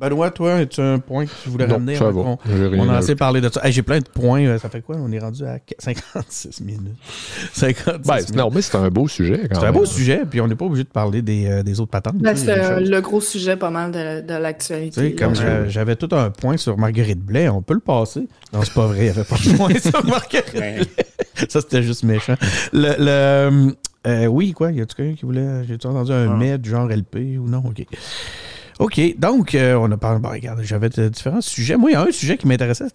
Speaker 2: Benoît, toi, as-tu un point que tu voulais
Speaker 3: Non,
Speaker 2: ramener?
Speaker 3: ça va. rien
Speaker 2: On a assez parlé de ça. Hey, J'ai plein de points. euh, Ça fait quoi? On est rendu à 56 minutes. 56
Speaker 3: Ben,
Speaker 2: minutes.
Speaker 3: non, mais c'est un beau sujet. quand
Speaker 2: c'est un beau sujet, puis on n'est pas obligé de parler des, euh, des autres patentes.
Speaker 5: Ben, c'est euh, le gros sujet pas mal de, de
Speaker 2: Tu
Speaker 5: l'actualité.
Speaker 2: comme j'avais tout un point sur Marguerite Blais, on peut le passer. Non, c'est pas vrai, il n'y avait pas de point sur Marguerite Blais. Ça, c'était juste méchant. Le, le, euh, oui, quoi, y a-tu quelqu'un qui voulait. J'ai-tu entendu un
Speaker 6: Ah.
Speaker 2: mais du genre LP ou non? OK. OK, donc, euh, on a parlé. Bon, regarde, j'avais différents sujets. Moi, il y a un sujet qui m'intéressait.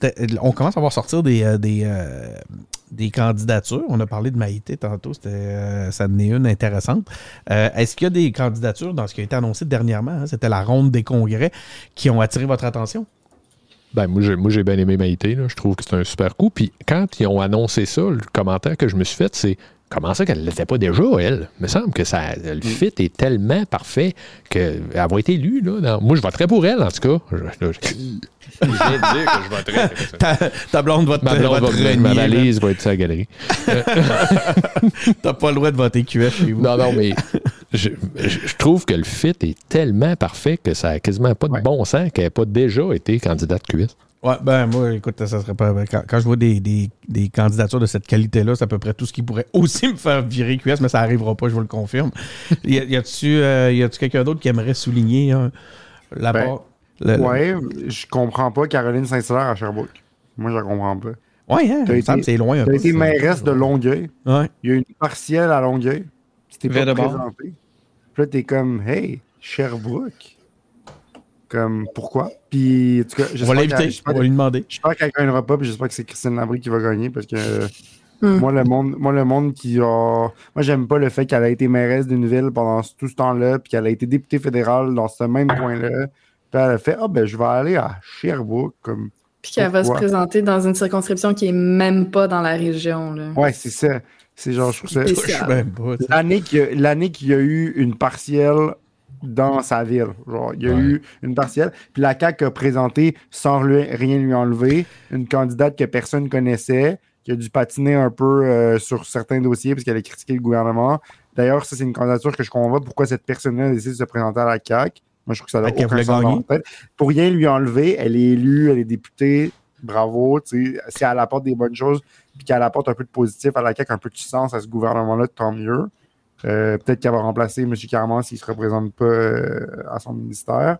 Speaker 2: On commence à voir sortir des, euh, des, euh, des candidatures. On a parlé de Maïté tantôt. C'était, ça en est une intéressante. Est-ce qu'il y a des candidatures dans ce qui a été annoncé dernièrement? hein? C'était la ronde des congrès qui ont attiré votre attention?
Speaker 3: Ben, moi, j'ai, bien aimé Maïté. Je trouve que c'est un super coup. Puis quand ils ont annoncé ça, le commentaire que je me suis fait, c'est comment ça qu'elle ne l'était pas déjà, elle? Il me semble que ça, le fit est tellement parfait qu'elle va être élue. Là, dans- Moi, je voterais pour elle, en tout cas. Je, je- je viens de dire que je voterais.
Speaker 2: Ta, ta blonde va te,
Speaker 3: Ma blonde
Speaker 2: va
Speaker 3: va
Speaker 2: te
Speaker 3: venir, ma
Speaker 2: là.
Speaker 3: valise va être sur la galerie.
Speaker 2: T'as pas le droit de voter QF chez vous.
Speaker 3: Non, non, mais je, je- je trouve que le fit est tellement parfait que ça n'a quasiment pas de
Speaker 6: Ouais.
Speaker 3: bon sens qu'elle n'ait pas déjà été candidate QS.
Speaker 2: Ouais, ben moi, écoute, ça serait pas. Quand, quand je vois des, des, des candidatures de cette qualité-là, c'est à peu près tout ce qui pourrait aussi me faire virer QS, mais ça arrivera pas, je vous le confirme. y a- y a-tu euh, quelqu'un d'autre qui aimerait souligner hein, la
Speaker 6: Ben,
Speaker 2: part- le-
Speaker 6: je comprends pas Caroline Saint-Hilaire à Sherbrooke. Moi, je la comprends pas.
Speaker 2: Ouais, hein,
Speaker 6: T'as
Speaker 2: c'est loin un
Speaker 6: Tu
Speaker 2: peu.
Speaker 6: as été mairesse de Longueuil.
Speaker 2: Ouais.
Speaker 6: Il y a une partielle à Longueuil.
Speaker 4: Vers
Speaker 6: pas présenté. Puis là, t'es comme, hey, Sherbrooke? Comme, pourquoi? Puis, en tout cas,
Speaker 2: On va
Speaker 6: j'espère
Speaker 2: l'inviter,
Speaker 6: qu'elle-
Speaker 2: on va lui demander.
Speaker 6: j'espère qu'elle gagnera pas, puis j'espère que c'est Christine Labrie qui va gagner, parce que
Speaker 5: Hmm.
Speaker 6: moi, le monde, moi, le monde qui a... Moi, j'aime pas le fait qu'elle a été mairesse d'une ville pendant tout ce temps-là, puis qu'elle a été députée fédérale dans ce même coin-là. Puis elle a fait, ah, ben, je vais aller à Sherbrooke, comme...
Speaker 5: Puis qu'elle va se présenter dans une circonscription qui est même pas dans la région. Là.
Speaker 6: Ouais, c'est ça. C'est genre, je trouve ça... Qu'il y, l'année qu'il y a eu une partielle dans sa ville. Genre, il y a
Speaker 3: Ouais.
Speaker 6: eu une partielle. Puis la CAQ a présenté, sans lui- rien lui enlever, une candidate que personne connaissait, qui a dû patiner un peu euh, sur certains dossiers parce qu'elle a critiqué le gouvernement. D'ailleurs, ça, c'est une candidature que je comprends pas pourquoi cette personne-là a décidé de se présenter à la CAQ. Moi, je trouve que ça n'a aucun sens ma tête. Pour rien lui enlever, elle est élue, elle est députée. Bravo. Si elle apporte des bonnes choses, puis qu'elle apporte un peu de positif à la CAQ, un peu de sens à ce gouvernement-là, tant mieux. Euh, Peut-être qu'elle va remplacer M. Carman s'il ne se représente pas euh, à son ministère.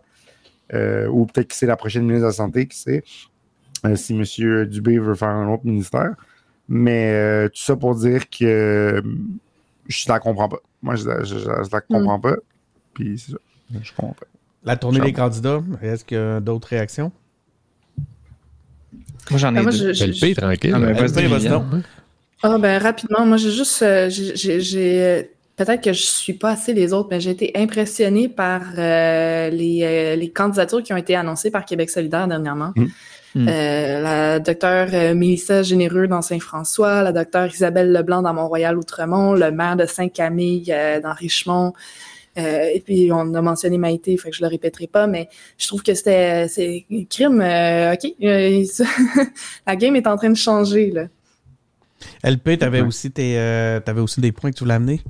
Speaker 6: Euh, ou peut-être que c'est la prochaine ministre de la Santé, qui sait, euh, si M. Dubé veut faire un autre ministère. Mais euh, tout ça pour dire que euh, je la comprends pas. Moi, je, la- je, je- je la comprends pas. Puis c'est ça. Je comprends pas.
Speaker 2: La tournée des candidats, est-ce qu'il y a d'autres réactions?
Speaker 4: Moi, j'en ai
Speaker 5: Ah, moi,
Speaker 4: deux.
Speaker 5: je-
Speaker 3: LP, tranquille.
Speaker 4: Ah, ben, vas-y,
Speaker 2: vas-y donc.
Speaker 5: Ah ben rapidement, moi j'ai juste euh, j'ai- peut-être que je suis pas assez les autres, mais j'ai été impressionnée par euh, les, euh, les candidatures qui ont été annoncées par Québec solidaire dernièrement.
Speaker 6: Mm.
Speaker 4: Mm.
Speaker 5: Euh, la docteure euh, Mélissa Généreux dans Saint-François, la docteure Isabelle Leblanc dans Mont-Royal-Outremont, le maire de Saint-Camille euh, dans Richemont. Euh, et puis on a mentionné Maïté, fait que je le répéterai pas, mais je trouve que c'était c'est crime. euh, ok, euh, la game est en train de changer là.
Speaker 2: LP, t'avais
Speaker 6: Ouais.
Speaker 2: aussi, tes, euh, t'avais aussi des points que tu voulais amener?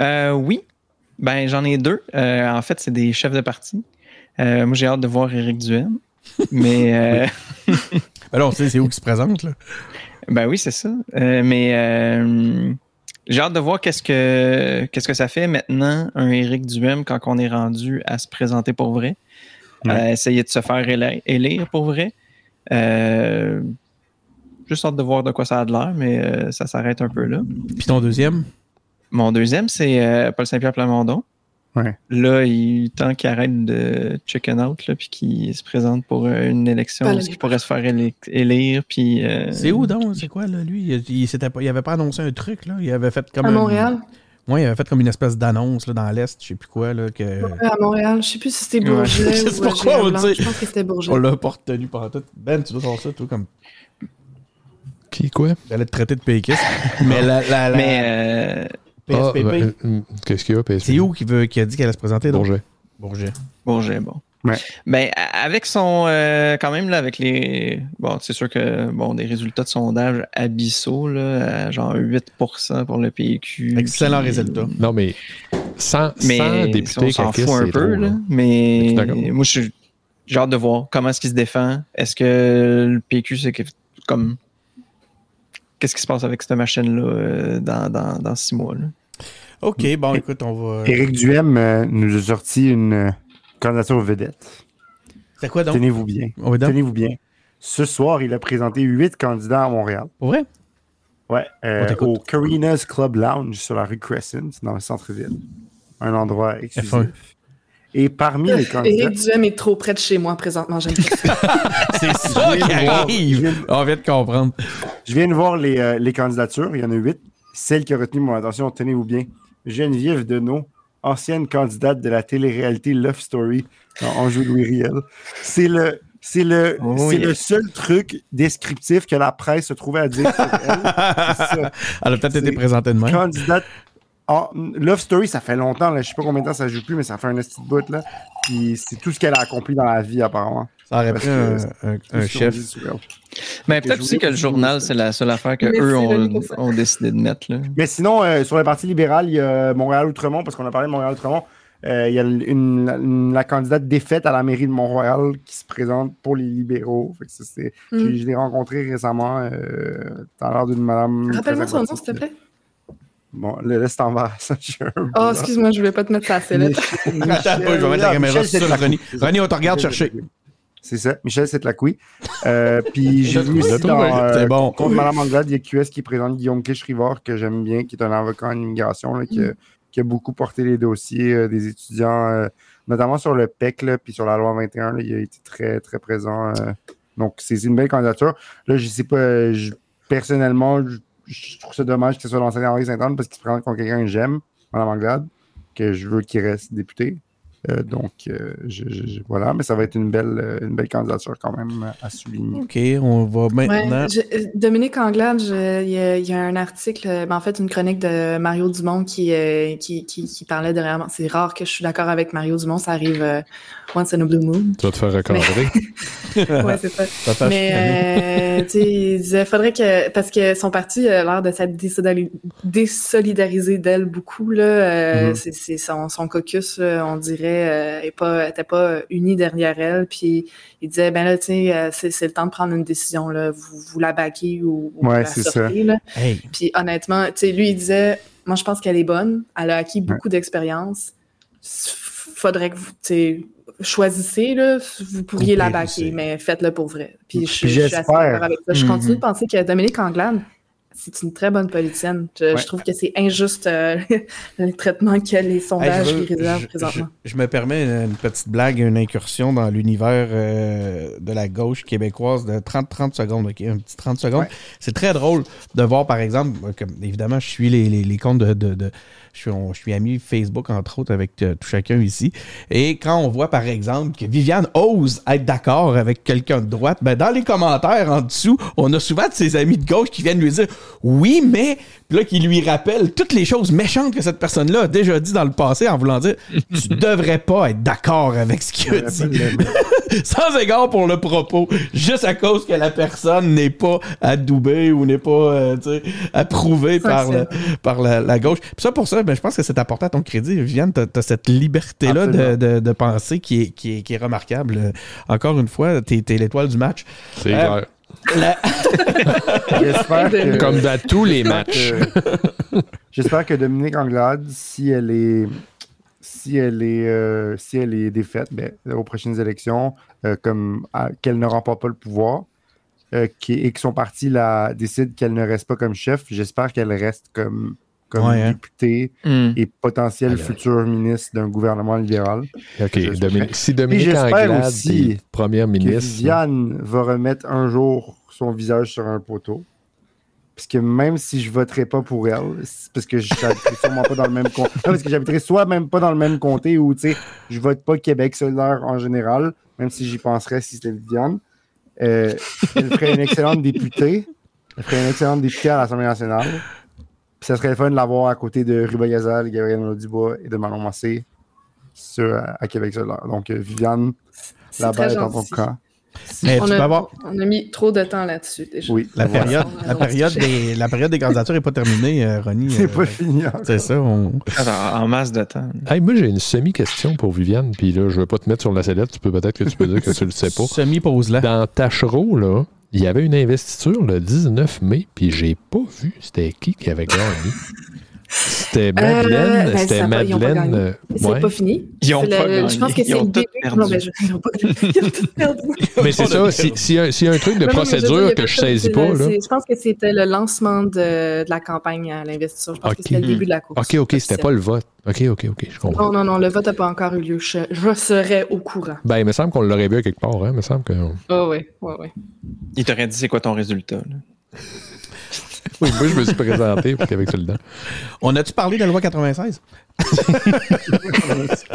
Speaker 4: Euh, oui. Ben, j'en ai deux. Euh, en fait, c'est des chefs de parti. Euh, moi, j'ai hâte de voir Éric Duhem. Mais, euh,
Speaker 2: Ben c'est où qui se présente, là.
Speaker 4: ben oui, c'est ça. Mais j'ai hâte de voir qu'est-ce que, qu'est-ce que ça fait maintenant, un Éric Duhem, quand on est rendu à se présenter pour vrai.
Speaker 6: Ouais.
Speaker 4: À essayer de se faire élire pour vrai. Juste hâte de voir de quoi ça a de l'air, mais ça s'arrête un peu là.
Speaker 2: Puis ton deuxième?
Speaker 4: Mon deuxième, c'est euh, Paul Saint-Pierre Plamondon.
Speaker 6: Ouais.
Speaker 4: Là, il tant qu'il arrête de chicken out, là, puis qu'il se présente pour euh, une élection,
Speaker 5: Pas
Speaker 4: où
Speaker 5: le-
Speaker 4: il pourrait se faire éli- élire, puis... euh,
Speaker 2: C'est où donc? C'est quoi, là, lui? Il, il, s'était pas, il avait pas annoncé un truc, là? Il avait fait comme...
Speaker 5: À Montréal?
Speaker 2: Ouais, il avait fait comme une espèce d'annonce, là, dans l'Est, je sais plus quoi, là, que...
Speaker 5: Ouais, à Montréal. Je sais plus si c'était
Speaker 4: Ouais.
Speaker 5: Bourget
Speaker 2: Je sais
Speaker 5: ou
Speaker 2: pas quoi,
Speaker 5: Gérard
Speaker 2: on dit.
Speaker 5: Je pense que c'était Bourget.
Speaker 2: On l'a pas retenu pendant tout. Ben, tu dois savoir ça, toi, comme...
Speaker 3: Qui, quoi?
Speaker 2: J'allais te traiter de péquiste. Mais la, la, la
Speaker 4: Mais euh,
Speaker 3: Ah,
Speaker 2: PSPP,
Speaker 3: ben, euh, Qu'est-ce qu'il y a, PSP?
Speaker 2: c'est où qui, veut, qui a dit qu'elle allait se présenter? donc?
Speaker 3: Bourget.
Speaker 2: Bourget.
Speaker 4: Bourget, bon.
Speaker 6: Ouais.
Speaker 4: Ben, avec son... euh, quand même, là, avec les... Bon, c'est sûr que, bon, des résultats de sondage abyssaux, là, à genre 8% pour le PQ.
Speaker 2: Excellent
Speaker 4: puis-
Speaker 2: résultat.
Speaker 3: Non, mais sans,
Speaker 4: Mais
Speaker 3: sans député
Speaker 4: on s'en fout un peu,
Speaker 3: trop,
Speaker 4: là. Mais moi, je suis- j'ai hâte de voir comment est-ce qu'il se défend. Est-ce que le PQ, c'est comme... Qu'est-ce qui se passe avec cette machine-là euh, dans, dans, dans six mois, là?
Speaker 2: OK, bon, écoute, on va...
Speaker 6: Éric Duhem euh, nous a sorti une euh, candidature vedette.
Speaker 2: C'est quoi, donc?
Speaker 6: Tenez-vous bien. Tenez-vous bien. Ce soir, il a présenté huit candidats à Montréal. Ouais, euh,
Speaker 2: t'écoute.
Speaker 6: au Carina's Club Lounge sur la rue Crescent, dans le centre-ville. Un endroit exclusif.
Speaker 2: F1.
Speaker 6: Et parmi les candidats,
Speaker 5: Éric Duhem est trop près de chez moi présentement. J'aime.
Speaker 2: C'est ça qui
Speaker 6: voir-
Speaker 2: arrive!
Speaker 6: viens-
Speaker 2: On vient de comprendre.
Speaker 6: Je viens de voir les, euh, les candidatures. Il y en a huit. Celle qui a retenu mon attention, tenez-vous bien. Geneviève Deneau, ancienne candidate de la télé-réalité Love Story dans Anjou Louis Riel. C'est le, c'est le,
Speaker 4: Oh, yeah.
Speaker 6: le seul truc descriptif que la presse se trouvait à dire sur elle. C'est ça.
Speaker 2: Elle a peut-être été présentée de même.
Speaker 6: Candidate. Ah, Love Story, ça fait longtemps. Là. Je sais pas combien de temps ça joue plus, mais ça fait un petit bout. Là. Puis c'est tout ce qu'elle a accompli dans la vie, apparemment.
Speaker 2: Ça aurait pris un, chef.
Speaker 4: Mais peut-être aussi que le journal, c'est la seule affaire que
Speaker 5: Merci,
Speaker 4: eux ont, décidé de mettre, là.
Speaker 6: Mais sinon, euh, sur le Parti libéral, il y a Montréal-Outremont, parce qu'on a parlé de Montréal-Outremont. euh, il y a une, une- la candidate défaite à la mairie de Montréal qui se présente pour les libéraux. Fait que ça, c'est-
Speaker 5: Mm.
Speaker 6: Je, je l'ai rencontrée récemment euh, dans l'heure d'une madame.
Speaker 5: Rappelle-moi son nom, s'il te plaît.
Speaker 6: Bon, le- laisse t'embarrasser. J'ai un
Speaker 5: Oh, excuse-moi, je voulais pas te mettre ça à
Speaker 2: Attends, pas, je vais mettre la caméra
Speaker 6: Michel
Speaker 2: sur. René. René, on te regarde chercher.
Speaker 6: C'est ça, Michel Setlacouille. Euh, puis j'ai vu aussi dans euh,
Speaker 2: C'est bon.
Speaker 6: contre Mme Anglade, il y a QS qui présente Guillaume Clich-Rivard, que j'aime bien, qui est un avocat en immigration, là, qui, a, qui a beaucoup porté les dossiers euh, des étudiants, euh, notamment sur le PEC, là, puis sur la loi 21, là, il a été très, très présent. euh. donc, c'est une belle candidature. Là, je sais pas, euh, je- personnellement, je, je trouve ça dommage que ce soit l'ancien Henri Saint-Anne parce qu'il se présente contre quelqu'un que j'aime, Mme Anglade, que je veux qu'il reste député. Euh, donc, euh, je- je- je- voilà, mais ça va être une belle, euh, une belle candidature quand même à souligner.
Speaker 2: OK, on va maintenant...
Speaker 5: Ouais, je- Dominique Anglade, je- il y, a- il y a un article, ben, en fait une chronique de Mario Dumont qui, euh, qui, qui, qui parlait derrière. C'est rare que je suis d'accord avec Mario Dumont, ça arrive euh, once in a blue moon.
Speaker 3: Tu vas te faire recadrer.
Speaker 5: Ouais, c'est ça.
Speaker 2: Ça.
Speaker 5: Mais euh, tu sais, il disait faudrait que parce que son parti a l'air de s'être désolidari- désolidarisé d'elle beaucoup là. euh,
Speaker 6: Mhm.
Speaker 5: c'est, c'est son, son caucus, là, on dirait, euh, pas était pas uni derrière elle. Puis il disait ben là, tu sais, euh, c'est, c'est le temps de prendre une décision là. Vous, vous la baquez ou, ou
Speaker 6: Ouais,
Speaker 5: vous la
Speaker 6: c'est ça.
Speaker 5: sortez, là.
Speaker 2: Hey,
Speaker 5: Puis honnêtement, tu sais, lui, il disait, moi, je pense qu'elle est bonne. Elle a acquis beaucoup d'expérience. Faudrait que vous, choisissez, là. Vous pourriez la baquer, mais faites-le pour vrai. Puis je,
Speaker 6: Puis
Speaker 5: je suis assez d'accord avec ça. Je
Speaker 4: Mhm.
Speaker 5: continue de penser que Dominique Anglade, c'est une très bonne politicienne. Je, trouve que c'est injuste euh, le traitement que les sondages
Speaker 2: Hey, je, veux-
Speaker 5: lui réservent
Speaker 2: je-
Speaker 5: présentement.
Speaker 2: je- me permets une, petite blague, une incursion dans l'univers euh, de la gauche québécoise de 30-30 secondes? Un petit 30 secondes.
Speaker 6: Ouais.
Speaker 2: C'est très drôle de voir, par exemple, comme, évidemment, je suis les, les, les comptes de... de- de- je, suis, on- je suis ami Facebook, entre autres, avec euh, tout chacun ici. Et quand on voit, par exemple, que Viviane ose être d'accord avec quelqu'un de droite, ben, dans les commentaires en dessous, on a souvent de ses amis de gauche qui viennent lui dire « Oui, mais... » Puis là, qui lui rappellent toutes les choses méchantes que cette personne-là a déjà dit dans le passé en voulant dire « Tu devrais pas être d'accord avec ce qu'il a dit. » sans égard pour le propos, juste à cause que la personne n'est pas adoubée ou n'est pas euh, approuvée
Speaker 5: Ça,
Speaker 2: par,
Speaker 5: c'est-
Speaker 2: le- par la, la gauche. Puis ça, pour ça, ben, je pense que c'est apporté à ton crédit. Viviane, tu as, cette liberté-là de,
Speaker 6: Absolument.
Speaker 2: de, de penser qui est, qui, est, qui est remarquable. Encore une fois, tu es, l'étoile du match.
Speaker 3: C'est
Speaker 2: Euh,
Speaker 3: clair.
Speaker 2: La-
Speaker 6: que.
Speaker 3: Comme dans tous les matchs.
Speaker 6: J'espère que Dominique Anglade, si elle est, si elle est, euh, si elle est défaite ben, aux prochaines élections, euh, comme à- qu'elle ne remporte pas le pouvoir, euh, qui- et que son parti la, décide qu'elle ne reste pas comme chef, j'espère qu'elle reste comme, comme
Speaker 2: Ouais, hein.
Speaker 6: députée
Speaker 4: Hmm.
Speaker 6: et potentiel
Speaker 3: Alors.
Speaker 6: futur ministre d'un gouvernement libéral.
Speaker 3: OK.
Speaker 6: Je-
Speaker 3: Dominique- si
Speaker 6: Et
Speaker 3: Dominique
Speaker 6: j'espère
Speaker 3: Anglade
Speaker 6: aussi
Speaker 3: est première
Speaker 6: Que
Speaker 3: ministre.
Speaker 6: Viviane va remettre un jour son visage sur un poteau. Parce que même si je voterai pas pour elle, parce que j'habiterai sûrement pas dans le même comté. parce que j'habiterai soit même pas dans le même comté ou, tu sais, je vote pas Québec solidaire en général, même si j'y penserais si c'était Viviane. Euh, elle ferait une excellente députée. Elle ferait une excellente députée à l'Assemblée nationale. Puis ça serait le fun de l'avoir à côté de Ruba Gazal, Gabriel Nadeau-Dubois et de Manon Massé sur, à Québec solidaire. Donc, euh, Viviane, balle est en ton camp.
Speaker 2: Mais
Speaker 5: On
Speaker 2: tu
Speaker 5: a,
Speaker 2: peux avoir...
Speaker 5: on a mis trop de temps là-dessus déjà.
Speaker 6: Oui,
Speaker 2: La période, la, période des, la période des candidatures n'est pas terminée, euh, Ronnie.
Speaker 6: C'est
Speaker 2: Euh,
Speaker 6: pas fini. encore.
Speaker 2: C'est ça. On...
Speaker 4: Alors, en masse de temps.
Speaker 3: Hey, moi, j'ai une semi-question pour Viviane, puis là, je veux pas te mettre sur la sellette. Tu peux peut-être que tu peux dire que tu le sais pas.
Speaker 2: Semi-pause là.
Speaker 3: Dans Tachereau, là, il y avait une investiture le 19 mai, puis j'ai pas vu c'était qui qui avait gagné. C'était Madeleine.
Speaker 5: ben,
Speaker 3: c'était Madeleine. euh,
Speaker 5: C'est
Speaker 3: ouais.
Speaker 5: pas fini.
Speaker 4: Ils ont pas
Speaker 5: le-. Je pense que c'est le
Speaker 4: tout
Speaker 5: début.
Speaker 4: perdu.
Speaker 5: Non, ben, je- ils ont pas- ils ont tout perdu.
Speaker 3: Mais c'est ça, si- s'il y, a- s'il y a un truc de
Speaker 5: Non, non, je
Speaker 3: procédure que je saisis pas,
Speaker 5: le-
Speaker 3: là.
Speaker 5: c'est- Je pense que c'était le lancement de, de la campagne à l'investiture. Je pense
Speaker 3: Ok.
Speaker 5: que c'était le début de la course.
Speaker 3: Ok, ok, c'était pas le vote. Ok, ok, ok, je comprends.
Speaker 5: Non, non, non, le vote n'a pas encore eu lieu. Je, je serais au courant.
Speaker 3: Ben, il me semble qu'on l'aurait vu à quelque part, hein. Il me semble que.
Speaker 5: Oh, oui, oui, oui.
Speaker 4: Il t'aurait dit c'est quoi ton résultat. là?
Speaker 3: Oui, moi, je me suis présenté pour qu'avec celui-là.
Speaker 2: On a-tu parlé de la loi 96?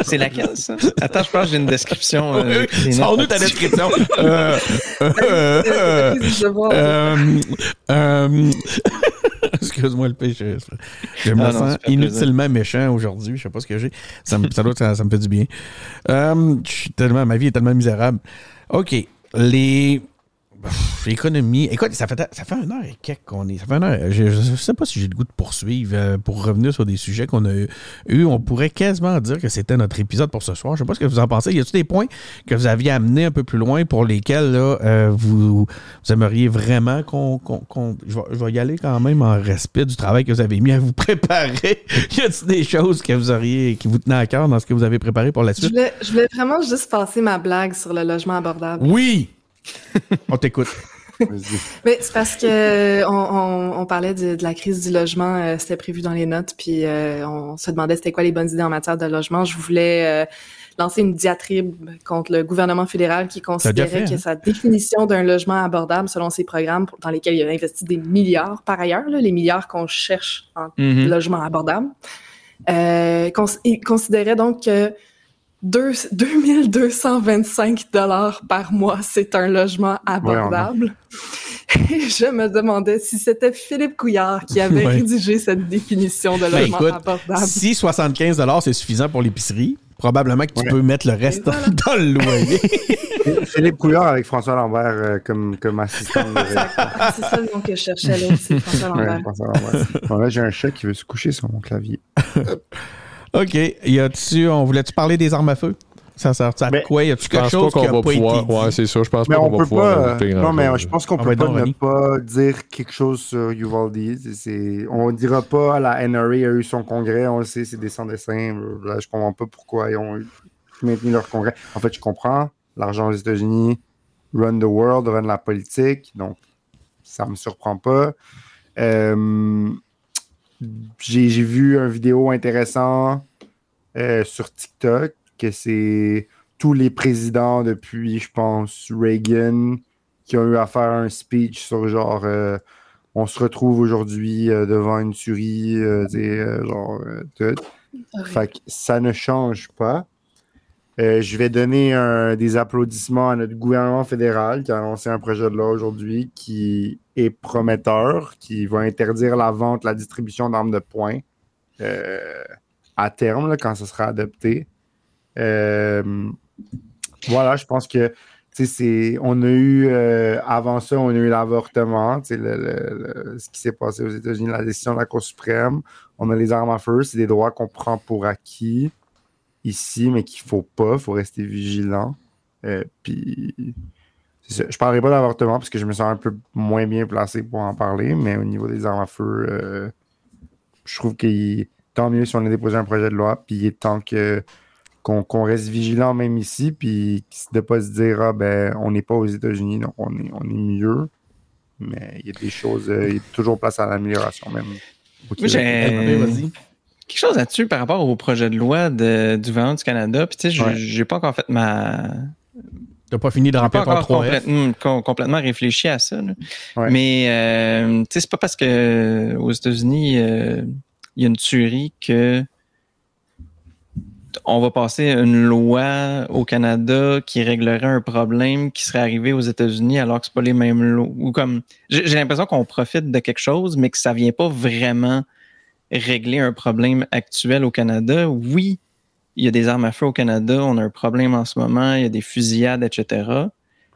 Speaker 4: C'est laquelle, ça? Attends, je pense que j'ai une description. euh,
Speaker 2: Sors-nous ta description. Euh, euh, euh, euh, euh, Excuse-moi le péché. Je me
Speaker 4: Ah
Speaker 2: sens inutilement méchant aujourd'hui. Je sais pas ce que j'ai. Ça, me- ça, doit- ça, ça me fait du bien. Euh, je suis tellement, ma vie est tellement misérable. OK. Les. L'économie. Écoute, ça fait, ça fait un heure et quelques qu'on est. Ça fait un heure. Je, je sais pas si j'ai le goût de poursuivre euh, pour revenir sur des sujets qu'on a eu. On pourrait quasiment dire que c'était notre épisode pour ce soir. Je sais pas ce que vous en pensez. Y a-t-il des points que vous aviez amenés un peu plus loin pour lesquels là, euh, vous, vous aimeriez vraiment qu'on. je, vais, je vais y aller quand même en respect du travail que vous avez mis à vous préparer. y a-t-il des choses que vous auriez qui vous tenaient à cœur dans ce que vous avez préparé pour la
Speaker 5: Je
Speaker 2: suite?
Speaker 5: voulais, je voulais vraiment juste passer ma blague sur le logement abordable.
Speaker 2: Oui! On t'écoute.
Speaker 6: Vas-y.
Speaker 5: Mais c'est parce que on, on, on parlait de, de la crise du logement, euh, c'était prévu dans les notes, puis euh, on se demandait c'était quoi les bonnes idées en matière de logement. Je voulais euh, lancer une diatribe contre le gouvernement fédéral qui considérait
Speaker 2: fait,
Speaker 5: que
Speaker 2: hein?
Speaker 5: sa définition d'un logement abordable, selon ses programmes pour- dans lesquels il a investi des milliards par ailleurs, là, les milliards qu'on cherche en
Speaker 4: Mhm.
Speaker 5: logement abordable, euh, cons- il considérait donc que deux- 2225 dollars par mois, c'est un logement abordable. Et je me demandais si c'était Philippe Couillard qui avait
Speaker 2: Ouais.
Speaker 5: rédigé cette définition de
Speaker 2: Ben,
Speaker 5: logement
Speaker 2: écoute,
Speaker 5: abordable.
Speaker 2: Si 75 c'est suffisant pour l'épicerie, probablement que tu
Speaker 6: Ouais.
Speaker 2: peux mettre le reste
Speaker 5: voilà.
Speaker 2: dans le loyer.
Speaker 6: Philippe Couillard avec François Lambert euh, comme, comme assistant. de-
Speaker 5: c'est ça le nom que je cherchais, là, c'est François Lambert.
Speaker 6: François Lambert. Bon, là, j'ai un chat qui veut se coucher sur mon clavier.
Speaker 2: OK. Y a-tu, on voulait-tu parler des armes à feu? Ça sert à
Speaker 6: Ben,
Speaker 2: quoi? Y a-tu
Speaker 3: Je
Speaker 2: quelque
Speaker 3: pense
Speaker 2: chose
Speaker 3: qu'on va
Speaker 2: pas
Speaker 3: pouvoir.
Speaker 2: été
Speaker 3: Ouais, c'est ça. Je pense
Speaker 6: Mais
Speaker 3: pas
Speaker 6: on
Speaker 3: qu'on va
Speaker 6: peut
Speaker 3: pouvoir
Speaker 6: pas. euh, non, mais je pense qu'on
Speaker 2: Ah
Speaker 6: peut
Speaker 2: ouais,
Speaker 6: pas ne
Speaker 2: Ronnie.
Speaker 6: pas dire quelque chose sur c'est- On dira pas la NRA a eu son congrès, on le sait, c'est des sans-dessins. Là, je comprends pas pourquoi ils ont maintenu leur congrès. En fait, je comprends. L'argent aux États-Unis run the world, run la politique. Donc, ça me surprend pas. Euh, j'ai vu une vidéo intéressante euh, sur TikTok que c'est tous les présidents depuis, je pense, Reagan qui ont eu à faire un speech sur genre euh, on se retrouve aujourd'hui euh, devant une tuerie, genre tout. Fait que ça ne change pas. Euh, je vais donner des applaudissements à notre gouvernement fédéral qui a annoncé un projet de loi aujourd'hui qui est prometteur, qui va interdire la vente, la distribution d'armes de poing euh, à terme, quand ce sera adopté. Euh, voilà, je pense que on a eu, avant ça, on a eu l'avortement, le- ce qui s'est passé aux États-Unis, la décision de la Cour suprême. On a les armes à feu, c'est des droits qu'on prend pour acquis ici, mais qu'il faut pas, il faut rester vigilant. Euh, puis, ça. je parlerai pas d'avortement parce que je me sens un peu moins bien placé pour en parler, mais au niveau des armes à feu, euh, je trouve qu'il tant mieux si on a déposé un projet de loi, puis il est temps que qu'on reste vigilant même ici, puis de pas se dire ah ben on n'est pas aux États-Unis, donc on est on est mieux. Mais il y a des choses, euh, il y a toujours place à l'amélioration même.
Speaker 4: Moi, j'ai. Quelque chose là-dessus par rapport au projet de loi de- du gouvernement du Canada. Puis, tu sais, j'ai-
Speaker 6: Ouais.
Speaker 4: j'ai pas encore fait ma.
Speaker 2: T'as pas fini de remplir ton
Speaker 4: encore
Speaker 2: 3F.
Speaker 4: complètement, com- complètement réfléchi à ça.
Speaker 6: Ouais.
Speaker 4: Mais, euh, tu sais, c'est pas parce que aux États-Unis, euh, il y a une tuerie que on va passer une loi au Canada qui réglerait un problème qui serait arrivé aux États-Unis alors que c'est pas les mêmes lois. Ou comme, j'ai j'ai l'impression qu'on profite de quelque chose, mais que ça vient pas vraiment régler un problème actuel au Canada. Oui, il y a des armes à feu au Canada, on a un problème en ce moment, il y a des fusillades, etc.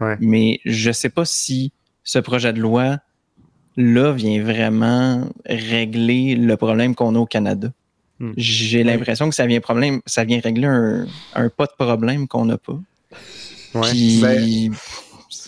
Speaker 6: Ouais.
Speaker 4: Mais je sais pas si ce projet de loi là vient vraiment régler le problème qu'on a au Canada.
Speaker 6: Hmm.
Speaker 4: J'ai l'impression que ça vient problème, ça vient régler un, un pas de problème qu'on n'a pas.
Speaker 6: Ouais.
Speaker 4: Puis,
Speaker 6: Ben,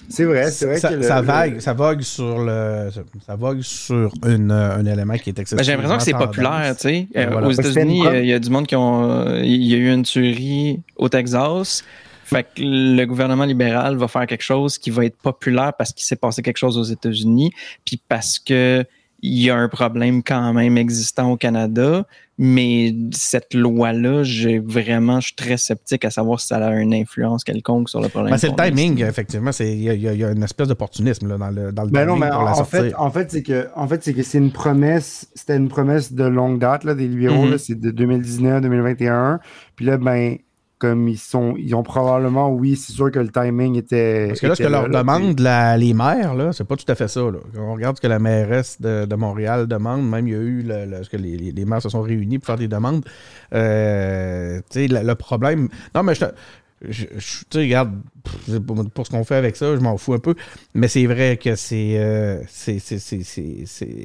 Speaker 6: c'est vrai, c'est vrai
Speaker 2: ça,
Speaker 6: que le-
Speaker 2: ça
Speaker 6: le-
Speaker 2: vague, ça vogue sur le, ça vogue sur une, euh, un élément qui est excessif.
Speaker 4: Ben, j'ai l'impression que c'est populaire, tu sais. Euh,
Speaker 2: Voilà.
Speaker 4: Aux
Speaker 6: que
Speaker 4: États-Unis, euh, il y a du monde qui ont. Il y a eu une tuerie au Texas. Fait que le gouvernement libéral va faire quelque chose qui va être populaire parce qu'il s'est passé quelque chose aux États-Unis, puis parce que il y a un problème quand même existant au Canada. Mais cette loi-là, j'ai vraiment, je suis très sceptique à savoir si ça a une influence quelconque sur le problème.
Speaker 2: Ben, c'est le timing, effectivement. c'est- Il y, a- y y une espèce d'opportunisme là, dans le, dans le
Speaker 6: Ben non, mais
Speaker 2: pour
Speaker 6: en,
Speaker 2: la
Speaker 6: en
Speaker 2: sortir.
Speaker 6: fait, en fait, c'est que, en fait, c'est que c'est une promesse, c'était une promesse de longue date là, des libéraux,
Speaker 4: Mhm.
Speaker 6: là, c'est de 2019-2021. Puis là, ben, comme ils sont, ils ont probablement, oui, c'est sûr que le timing était.
Speaker 2: Parce que là, ce que leur demande la- les maires, là, c'est pas tout à fait ça. Là. Quand on regarde ce que la mairesse de, de Montréal demande, même il y a eu le, le- ce que les, les- les maires se sont réunis pour faire des demandes. Euh, tu sais, le, le problème. Non, mais je te- je- je- tu sais, regarde, pff, pour, ce qu'on fait avec ça, je m'en fous un peu. Mais c'est vrai que c'est, euh, c'est, c'est,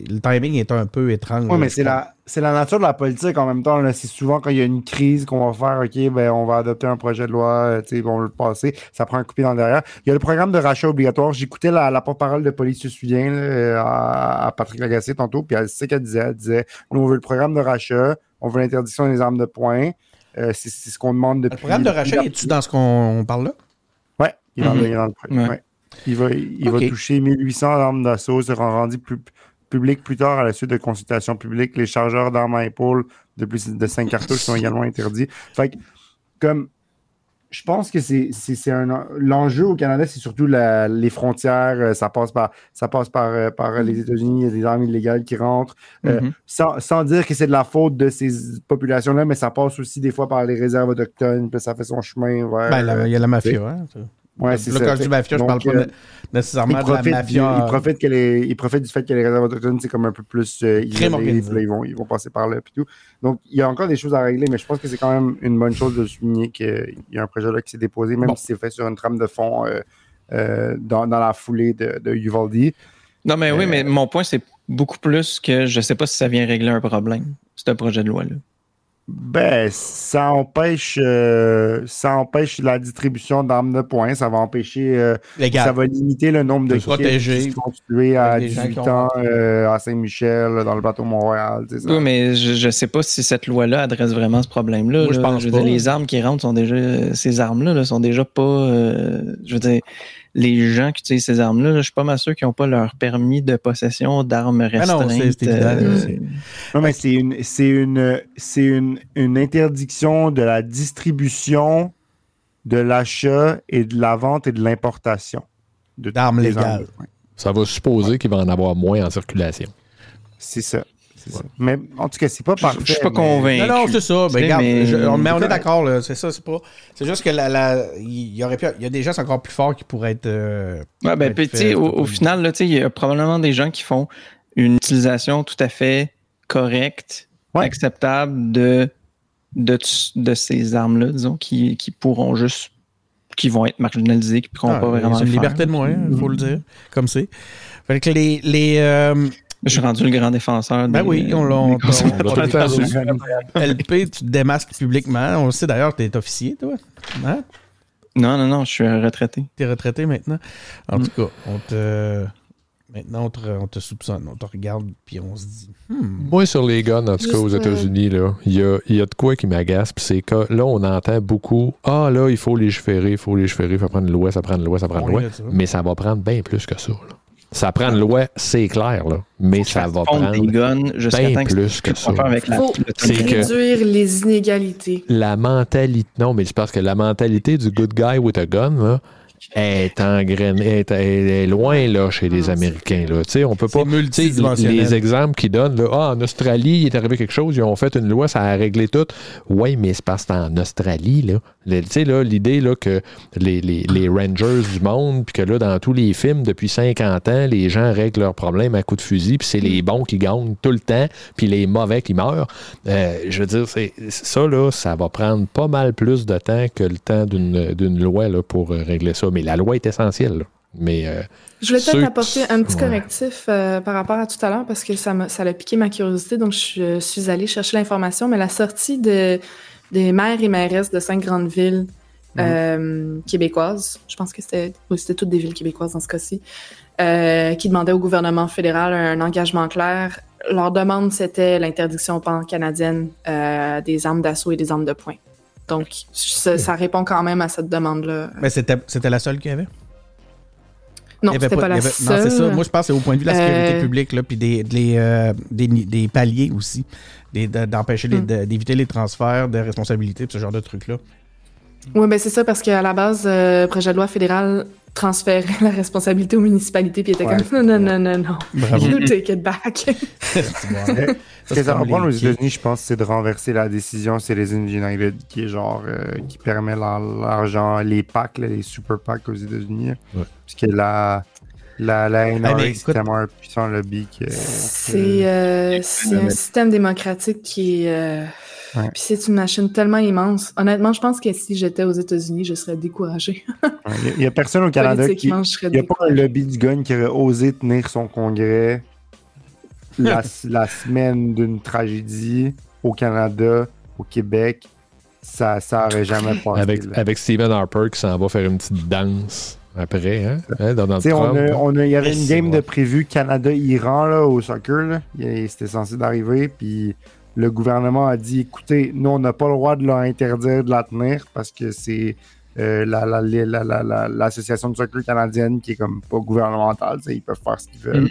Speaker 2: le timing est un peu étrange.
Speaker 6: Oui, mais c'est la, c'est la nature de la politique en même temps. C'est souvent quand il y a une crise qu'on va faire, OK, ben, on va adopter un projet de loi, euh, on va le passer. Ça prend un coup de pied dans le derrière. Il y a le programme de rachat obligatoire. J'écoutais la, la porte-parole de Police Suffien à, à Patrick Lagacé tantôt, puis elle sait qu'elle disait. Elle disait Nous, on veut le programme de rachat, on veut l'interdiction des armes de poing. Euh, c'est, ce qu'on demande depuis.
Speaker 2: Le programme de rachat, es-tu dans ce qu'on parle là?
Speaker 6: Ouais, il est dans, le- il est dans le projet.
Speaker 4: Ouais.
Speaker 6: ouais. Il, va, il
Speaker 2: Ok.
Speaker 6: va toucher 1800 armes d'assaut, sera rendu plus, public plus tard à la suite de consultations publiques. Les chargeurs d'armes à épaule de plus de 5 cartouches sont également interdits. Fait que, comme, je pense que c'est, c'est, c'est un, l'enjeu au Canada, c'est surtout la- les frontières. euh, Ça passe par, ça passe par, euh, par les États-Unis. Il y a des armes illégales qui rentrent. Euh,
Speaker 4: Mhm.
Speaker 6: sans, sans dire que c'est de la faute de ces populations-là, mais ça passe aussi des fois par les réserves autochtones, puis ça fait son chemin vers.
Speaker 2: Ben, la- il y a la mafia. Hein, ça.
Speaker 6: Ouais, c'est ça.
Speaker 2: quand je dis mafia, je parle pas
Speaker 6: euh,
Speaker 2: né- nécessairement
Speaker 6: ils
Speaker 2: de la
Speaker 6: du,
Speaker 2: mafia.
Speaker 6: ils, profitent que les, ils profitent du fait que les réserves autochtones, c'est comme un peu plus euh, là, ils, vont, ils vont passer par là puis tout. Donc, il y a encore des choses à régler, mais je pense que c'est quand même une bonne chose de souligner qu'il y a un projet là qui s'est déposé, même
Speaker 2: Bon.
Speaker 6: si c'est fait sur une trame de fond euh, euh, dans, dans la foulée de, de Uvalde.
Speaker 4: Non, mais oui,
Speaker 6: Euh,
Speaker 4: mais mon point, c'est beaucoup plus que je sais pas si ça vient régler un problème, ce projet de loi-là.
Speaker 6: Ben, ça empêche, euh, ça empêche la distribution d'armes de poing. Ça va empêcher, euh, ça va limiter le nombre de
Speaker 2: protéger.
Speaker 6: qui se font tuer à
Speaker 2: Avec des gens
Speaker 6: 18
Speaker 2: qui ont-
Speaker 6: ans euh, à Saint-Michel, dans le bateau sais, ça.
Speaker 4: Oui, mais je, je sais pas si cette loi-là adresse vraiment ce problème-là.
Speaker 2: Je pense
Speaker 4: veux
Speaker 2: pas.
Speaker 4: dire, les armes qui rentrent sont déjà, ces armes-là là, sont déjà pas, euh, je veux dire, les gens qui utilisent ces armes-là, là, je suis pas mal sûr qu'ils n'ont pas leur permis de possession d'armes
Speaker 2: Ah non,
Speaker 4: restreintes.
Speaker 2: c'est-
Speaker 4: euh,
Speaker 6: Non, mais c'est une, c'est une, c'est une, une interdiction de la distribution, de l'achat et de la vente et de l'importation. de
Speaker 2: D'armes légales.
Speaker 3: Ça va supposer qu'il va en avoir moins en circulation.
Speaker 6: C'est ça. C'est ça. Mais en tout cas, c'est pas parfait.
Speaker 4: je suis pas
Speaker 6: mais-
Speaker 4: convaincu.
Speaker 2: Non, non, c'est ça. Ben, regarde,
Speaker 4: mais-
Speaker 2: je- on, mais on est
Speaker 6: correct.
Speaker 2: d'accord, là. C'est ça, c'est pas. C'est juste que la, la- il y aurait pu, y a des gestes encore plus forts qui pourraient être. euh,
Speaker 4: Ouais, ben, puis, tu
Speaker 2: faits,
Speaker 4: sais, au, au final, là, tu sais, il y a probablement des gens qui font une utilisation tout à fait correcte,
Speaker 6: Ouais.
Speaker 4: acceptable de, de, de ces armes-là, disons, qui, qui pourront juste, qui vont être marginalisées, qui pourront
Speaker 2: Ah,
Speaker 4: pas vraiment
Speaker 2: c'est une liberté de moins, il faut le dire, comme c'est. Fait que les. les euh,
Speaker 4: Je suis rendu le grand défenseur.
Speaker 2: ben
Speaker 4: des-
Speaker 2: oui, on l'a. LP, tu te démasques publiquement. On le sait d'ailleurs, tu es officier, toi. Hein?
Speaker 4: Non, non, non, je suis retraité.
Speaker 2: Tu es retraité maintenant. En
Speaker 4: Mm.
Speaker 2: tout cas, on te. Maintenant, on te, on te soupçonne, on te regarde, puis on se dit. Hmm.
Speaker 3: Moi, sur les guns, en tout cas, aux
Speaker 5: euh,
Speaker 3: États-Unis, là, il y a, il y a de quoi qui m'agace. Puis c'est que là, on entend beaucoup Ah, là, il faut légiférer, il faut légiférer, il faut prendre une loi, ça prend une loi, ça prend une
Speaker 2: Oui,
Speaker 3: loi. Mais ça va prendre bien plus que ça. là. Ça prend une loi, c'est clair, là. Mais ça va
Speaker 4: Fondre des
Speaker 3: prendre
Speaker 4: guns
Speaker 3: bien
Speaker 4: temps que
Speaker 3: plus que ça.
Speaker 4: avec la,
Speaker 5: Faut
Speaker 4: le
Speaker 3: C'est que-
Speaker 5: réduire les inégalités.
Speaker 3: la mentalité. Non, mais c'est parce que la mentalité du good guy with a gun, là, est engrenée, est, loin là, chez les
Speaker 5: Ah,
Speaker 3: Américains. Là. Tu sais, on peut pas. Les exemples qu'ils donnent, là, ah, en Australie, il est arrivé quelque chose, ils ont fait une loi, ça a réglé tout. Oui, mais c'est parce que en Australie. Là. Tu sais, là, l'idée là, que les, les- les Rangers du monde, puis que là, dans tous les films, depuis 50 ans, les gens règlent leurs problèmes à coups de fusil, puis c'est les bons qui gagnent tout le temps, puis les mauvais qui meurent. Euh, je veux dire, c'est, ça, là, ça va prendre pas mal plus de temps que le temps d'une, d'une loi là, pour euh, régler ça. Mais la loi est essentielle. là. Mais euh,
Speaker 5: Je voulais peut-être apporter un petit
Speaker 3: Ouais.
Speaker 5: correctif euh, par rapport à tout à l'heure parce que ça ça a piqué ma curiosité, donc je suis, je suis allée chercher l'information. Mais la sortie de, des maires et mairesses de cinq grandes villes euh, québécoises, je pense que c'était oui, toutes des villes québécoises dans ce cas-ci, qui demandaient au gouvernement fédéral un engagement clair. Leur demande, c'était l'interdiction pan-canadienne des armes d'assaut et des armes de poing. Donc, ça, ça répond quand même à cette demande-là.
Speaker 2: Mais c'était, la seule qu'il y avait?
Speaker 5: Non, c'était pas, la
Speaker 2: avait-
Speaker 5: seule.
Speaker 2: Non, c'est ça. Moi, je pense que c'est au point de vue de la sécurité
Speaker 5: Euh,
Speaker 2: publique, là, puis des, des, euh, des, paliers aussi, d'empêcher
Speaker 5: Hmm.
Speaker 2: d'éviter les transferts de responsabilités, puis ce genre de trucs-là.
Speaker 5: Oui, ben c'est ça, parce qu'à la base, le projet de loi fédéral transférait la responsabilité aux municipalités, puis il était
Speaker 6: Ouais.
Speaker 5: comme non, non, non, non, non. You take it back.
Speaker 6: Ce que
Speaker 2: c'est
Speaker 6: ça va prendre aux
Speaker 2: les-
Speaker 6: États-Unis, je pense, c'est de renverser la décision Citizens United, qui est genre, euh, qui permet la- l'argent, les PAC, là, les super PAC aux États-Unis.
Speaker 3: Ouais.
Speaker 6: Puisque la, la, la NRA,
Speaker 2: mais
Speaker 6: c'est tellement un puissant lobby que.
Speaker 5: c'est euh, c'est un système démocratique qui est. euh,
Speaker 6: Ouais.
Speaker 5: Puis c'est une machine tellement immense. Honnêtement, je pense que si j'étais aux États-Unis, je serais découragée.
Speaker 6: Il n'y a, personne au Canada qui. Il n'y a pas un lobby du gun qui aurait osé tenir son congrès la, la semaine d'une tragédie au Canada, au Québec. Ça ça aurait jamais passé.
Speaker 3: avec,
Speaker 6: là.
Speaker 3: avec Stephen Harper qui s'en va faire une petite danse après, hein? hein,
Speaker 6: sais, on a, on a- il y avait une game de prévu Canada-Iran là, au soccer. Là. Il- C'était censé d'arriver. Puis le gouvernement a dit écoutez, nous, on n'a pas le droit de leur interdire de la tenir parce que c'est euh, la- la- la- la- la- la- l'association de soccer canadienne qui est comme pas gouvernementale. Ils peuvent faire ce qu'ils veulent.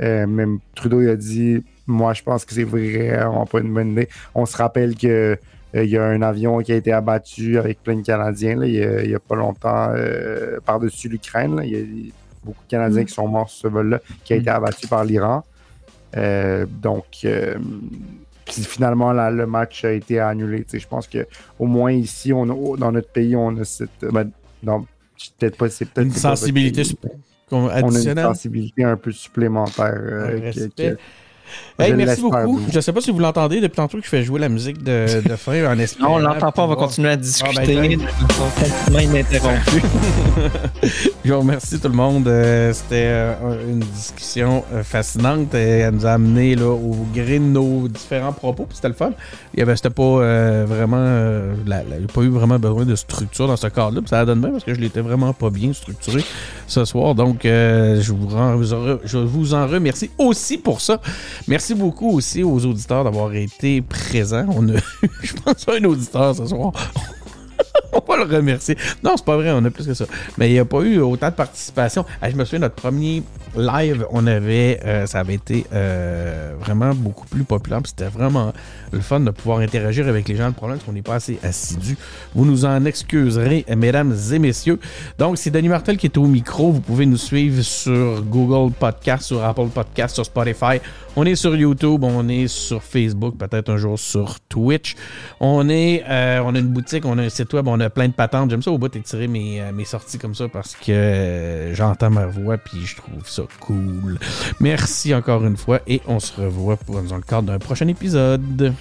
Speaker 6: Euh, même Trudeau il a dit moi, je pense que c'est vraiment pas une bonne idée. On se rappelle que. euh, Il y a un avion qui a été abattu avec plein de Canadiens là, il y a, pas longtemps par-dessus l'Ukraine. Il y a beaucoup de Canadiens
Speaker 5: Mm.
Speaker 6: qui sont morts sur ce vol-là, qui a été abattu par l'Iran. Donc, puis finalement, là, le match a été annulé. Je pense que au moins ici, on a- dans notre pays, on a cette. ben, non, peut-être pas. C'est peut-être
Speaker 2: Une
Speaker 6: pas
Speaker 2: sensibilité
Speaker 6: mais On a une sensibilité un peu supplémentaire. euh,
Speaker 2: Un
Speaker 6: que-
Speaker 2: respect.
Speaker 6: que-
Speaker 2: Hey,
Speaker 6: je
Speaker 2: merci beaucoup. Je sais pas si vous l'entendez depuis tantôt que je fais jouer la musique de, de fin en espérant.
Speaker 4: Non, on l'entend pas, on va continuer à discuter
Speaker 2: ben,
Speaker 4: complètement ininterrompue.
Speaker 2: Je vous remercie tout le monde. Euh, C'était euh, une discussion euh, fascinante. Et elle nous a amené là, au gré de nos différents propos. C'était le fun. Il y avait c'était pas euh, vraiment. euh, la- la- il n'y a pas eu vraiment besoin de structure dans ce cadre-là. Ça donne bien parce que je l'étais vraiment pas bien structuré ce soir. Donc, euh, je, vous en je vous en remercie aussi pour ça. Merci beaucoup aussi aux auditeurs d'avoir été présents. On a, je pense, un auditeur ce soir. On pas le remercier. Non, c'est pas vrai, on a plus que ça. Mais il n'y a pas eu autant de participation. Ah, je me souviens, notre premier live, on avait, euh, ça avait été euh, vraiment beaucoup plus populaire. C'était vraiment le fun de pouvoir interagir avec les gens. Le problème, c'est qu'on n'est pas assez assidus. Vous nous en excuserez, mesdames et messieurs. Donc, c'est Denis Martel qui est au micro. Vous pouvez nous suivre sur Google Podcast, sur Apple Podcast, sur Spotify. On est sur YouTube, on est sur Facebook, peut-être un jour sur Twitch. On est, euh, on a une boutique, on a un site web, on a plein de patentes. J'aime ça au bout d'étirer mes, euh, mes sorties comme ça parce que euh, j'entends ma voix puis je trouve ça cool. Merci encore une fois et on se revoit pour, dans le cadre d'un prochain épisode.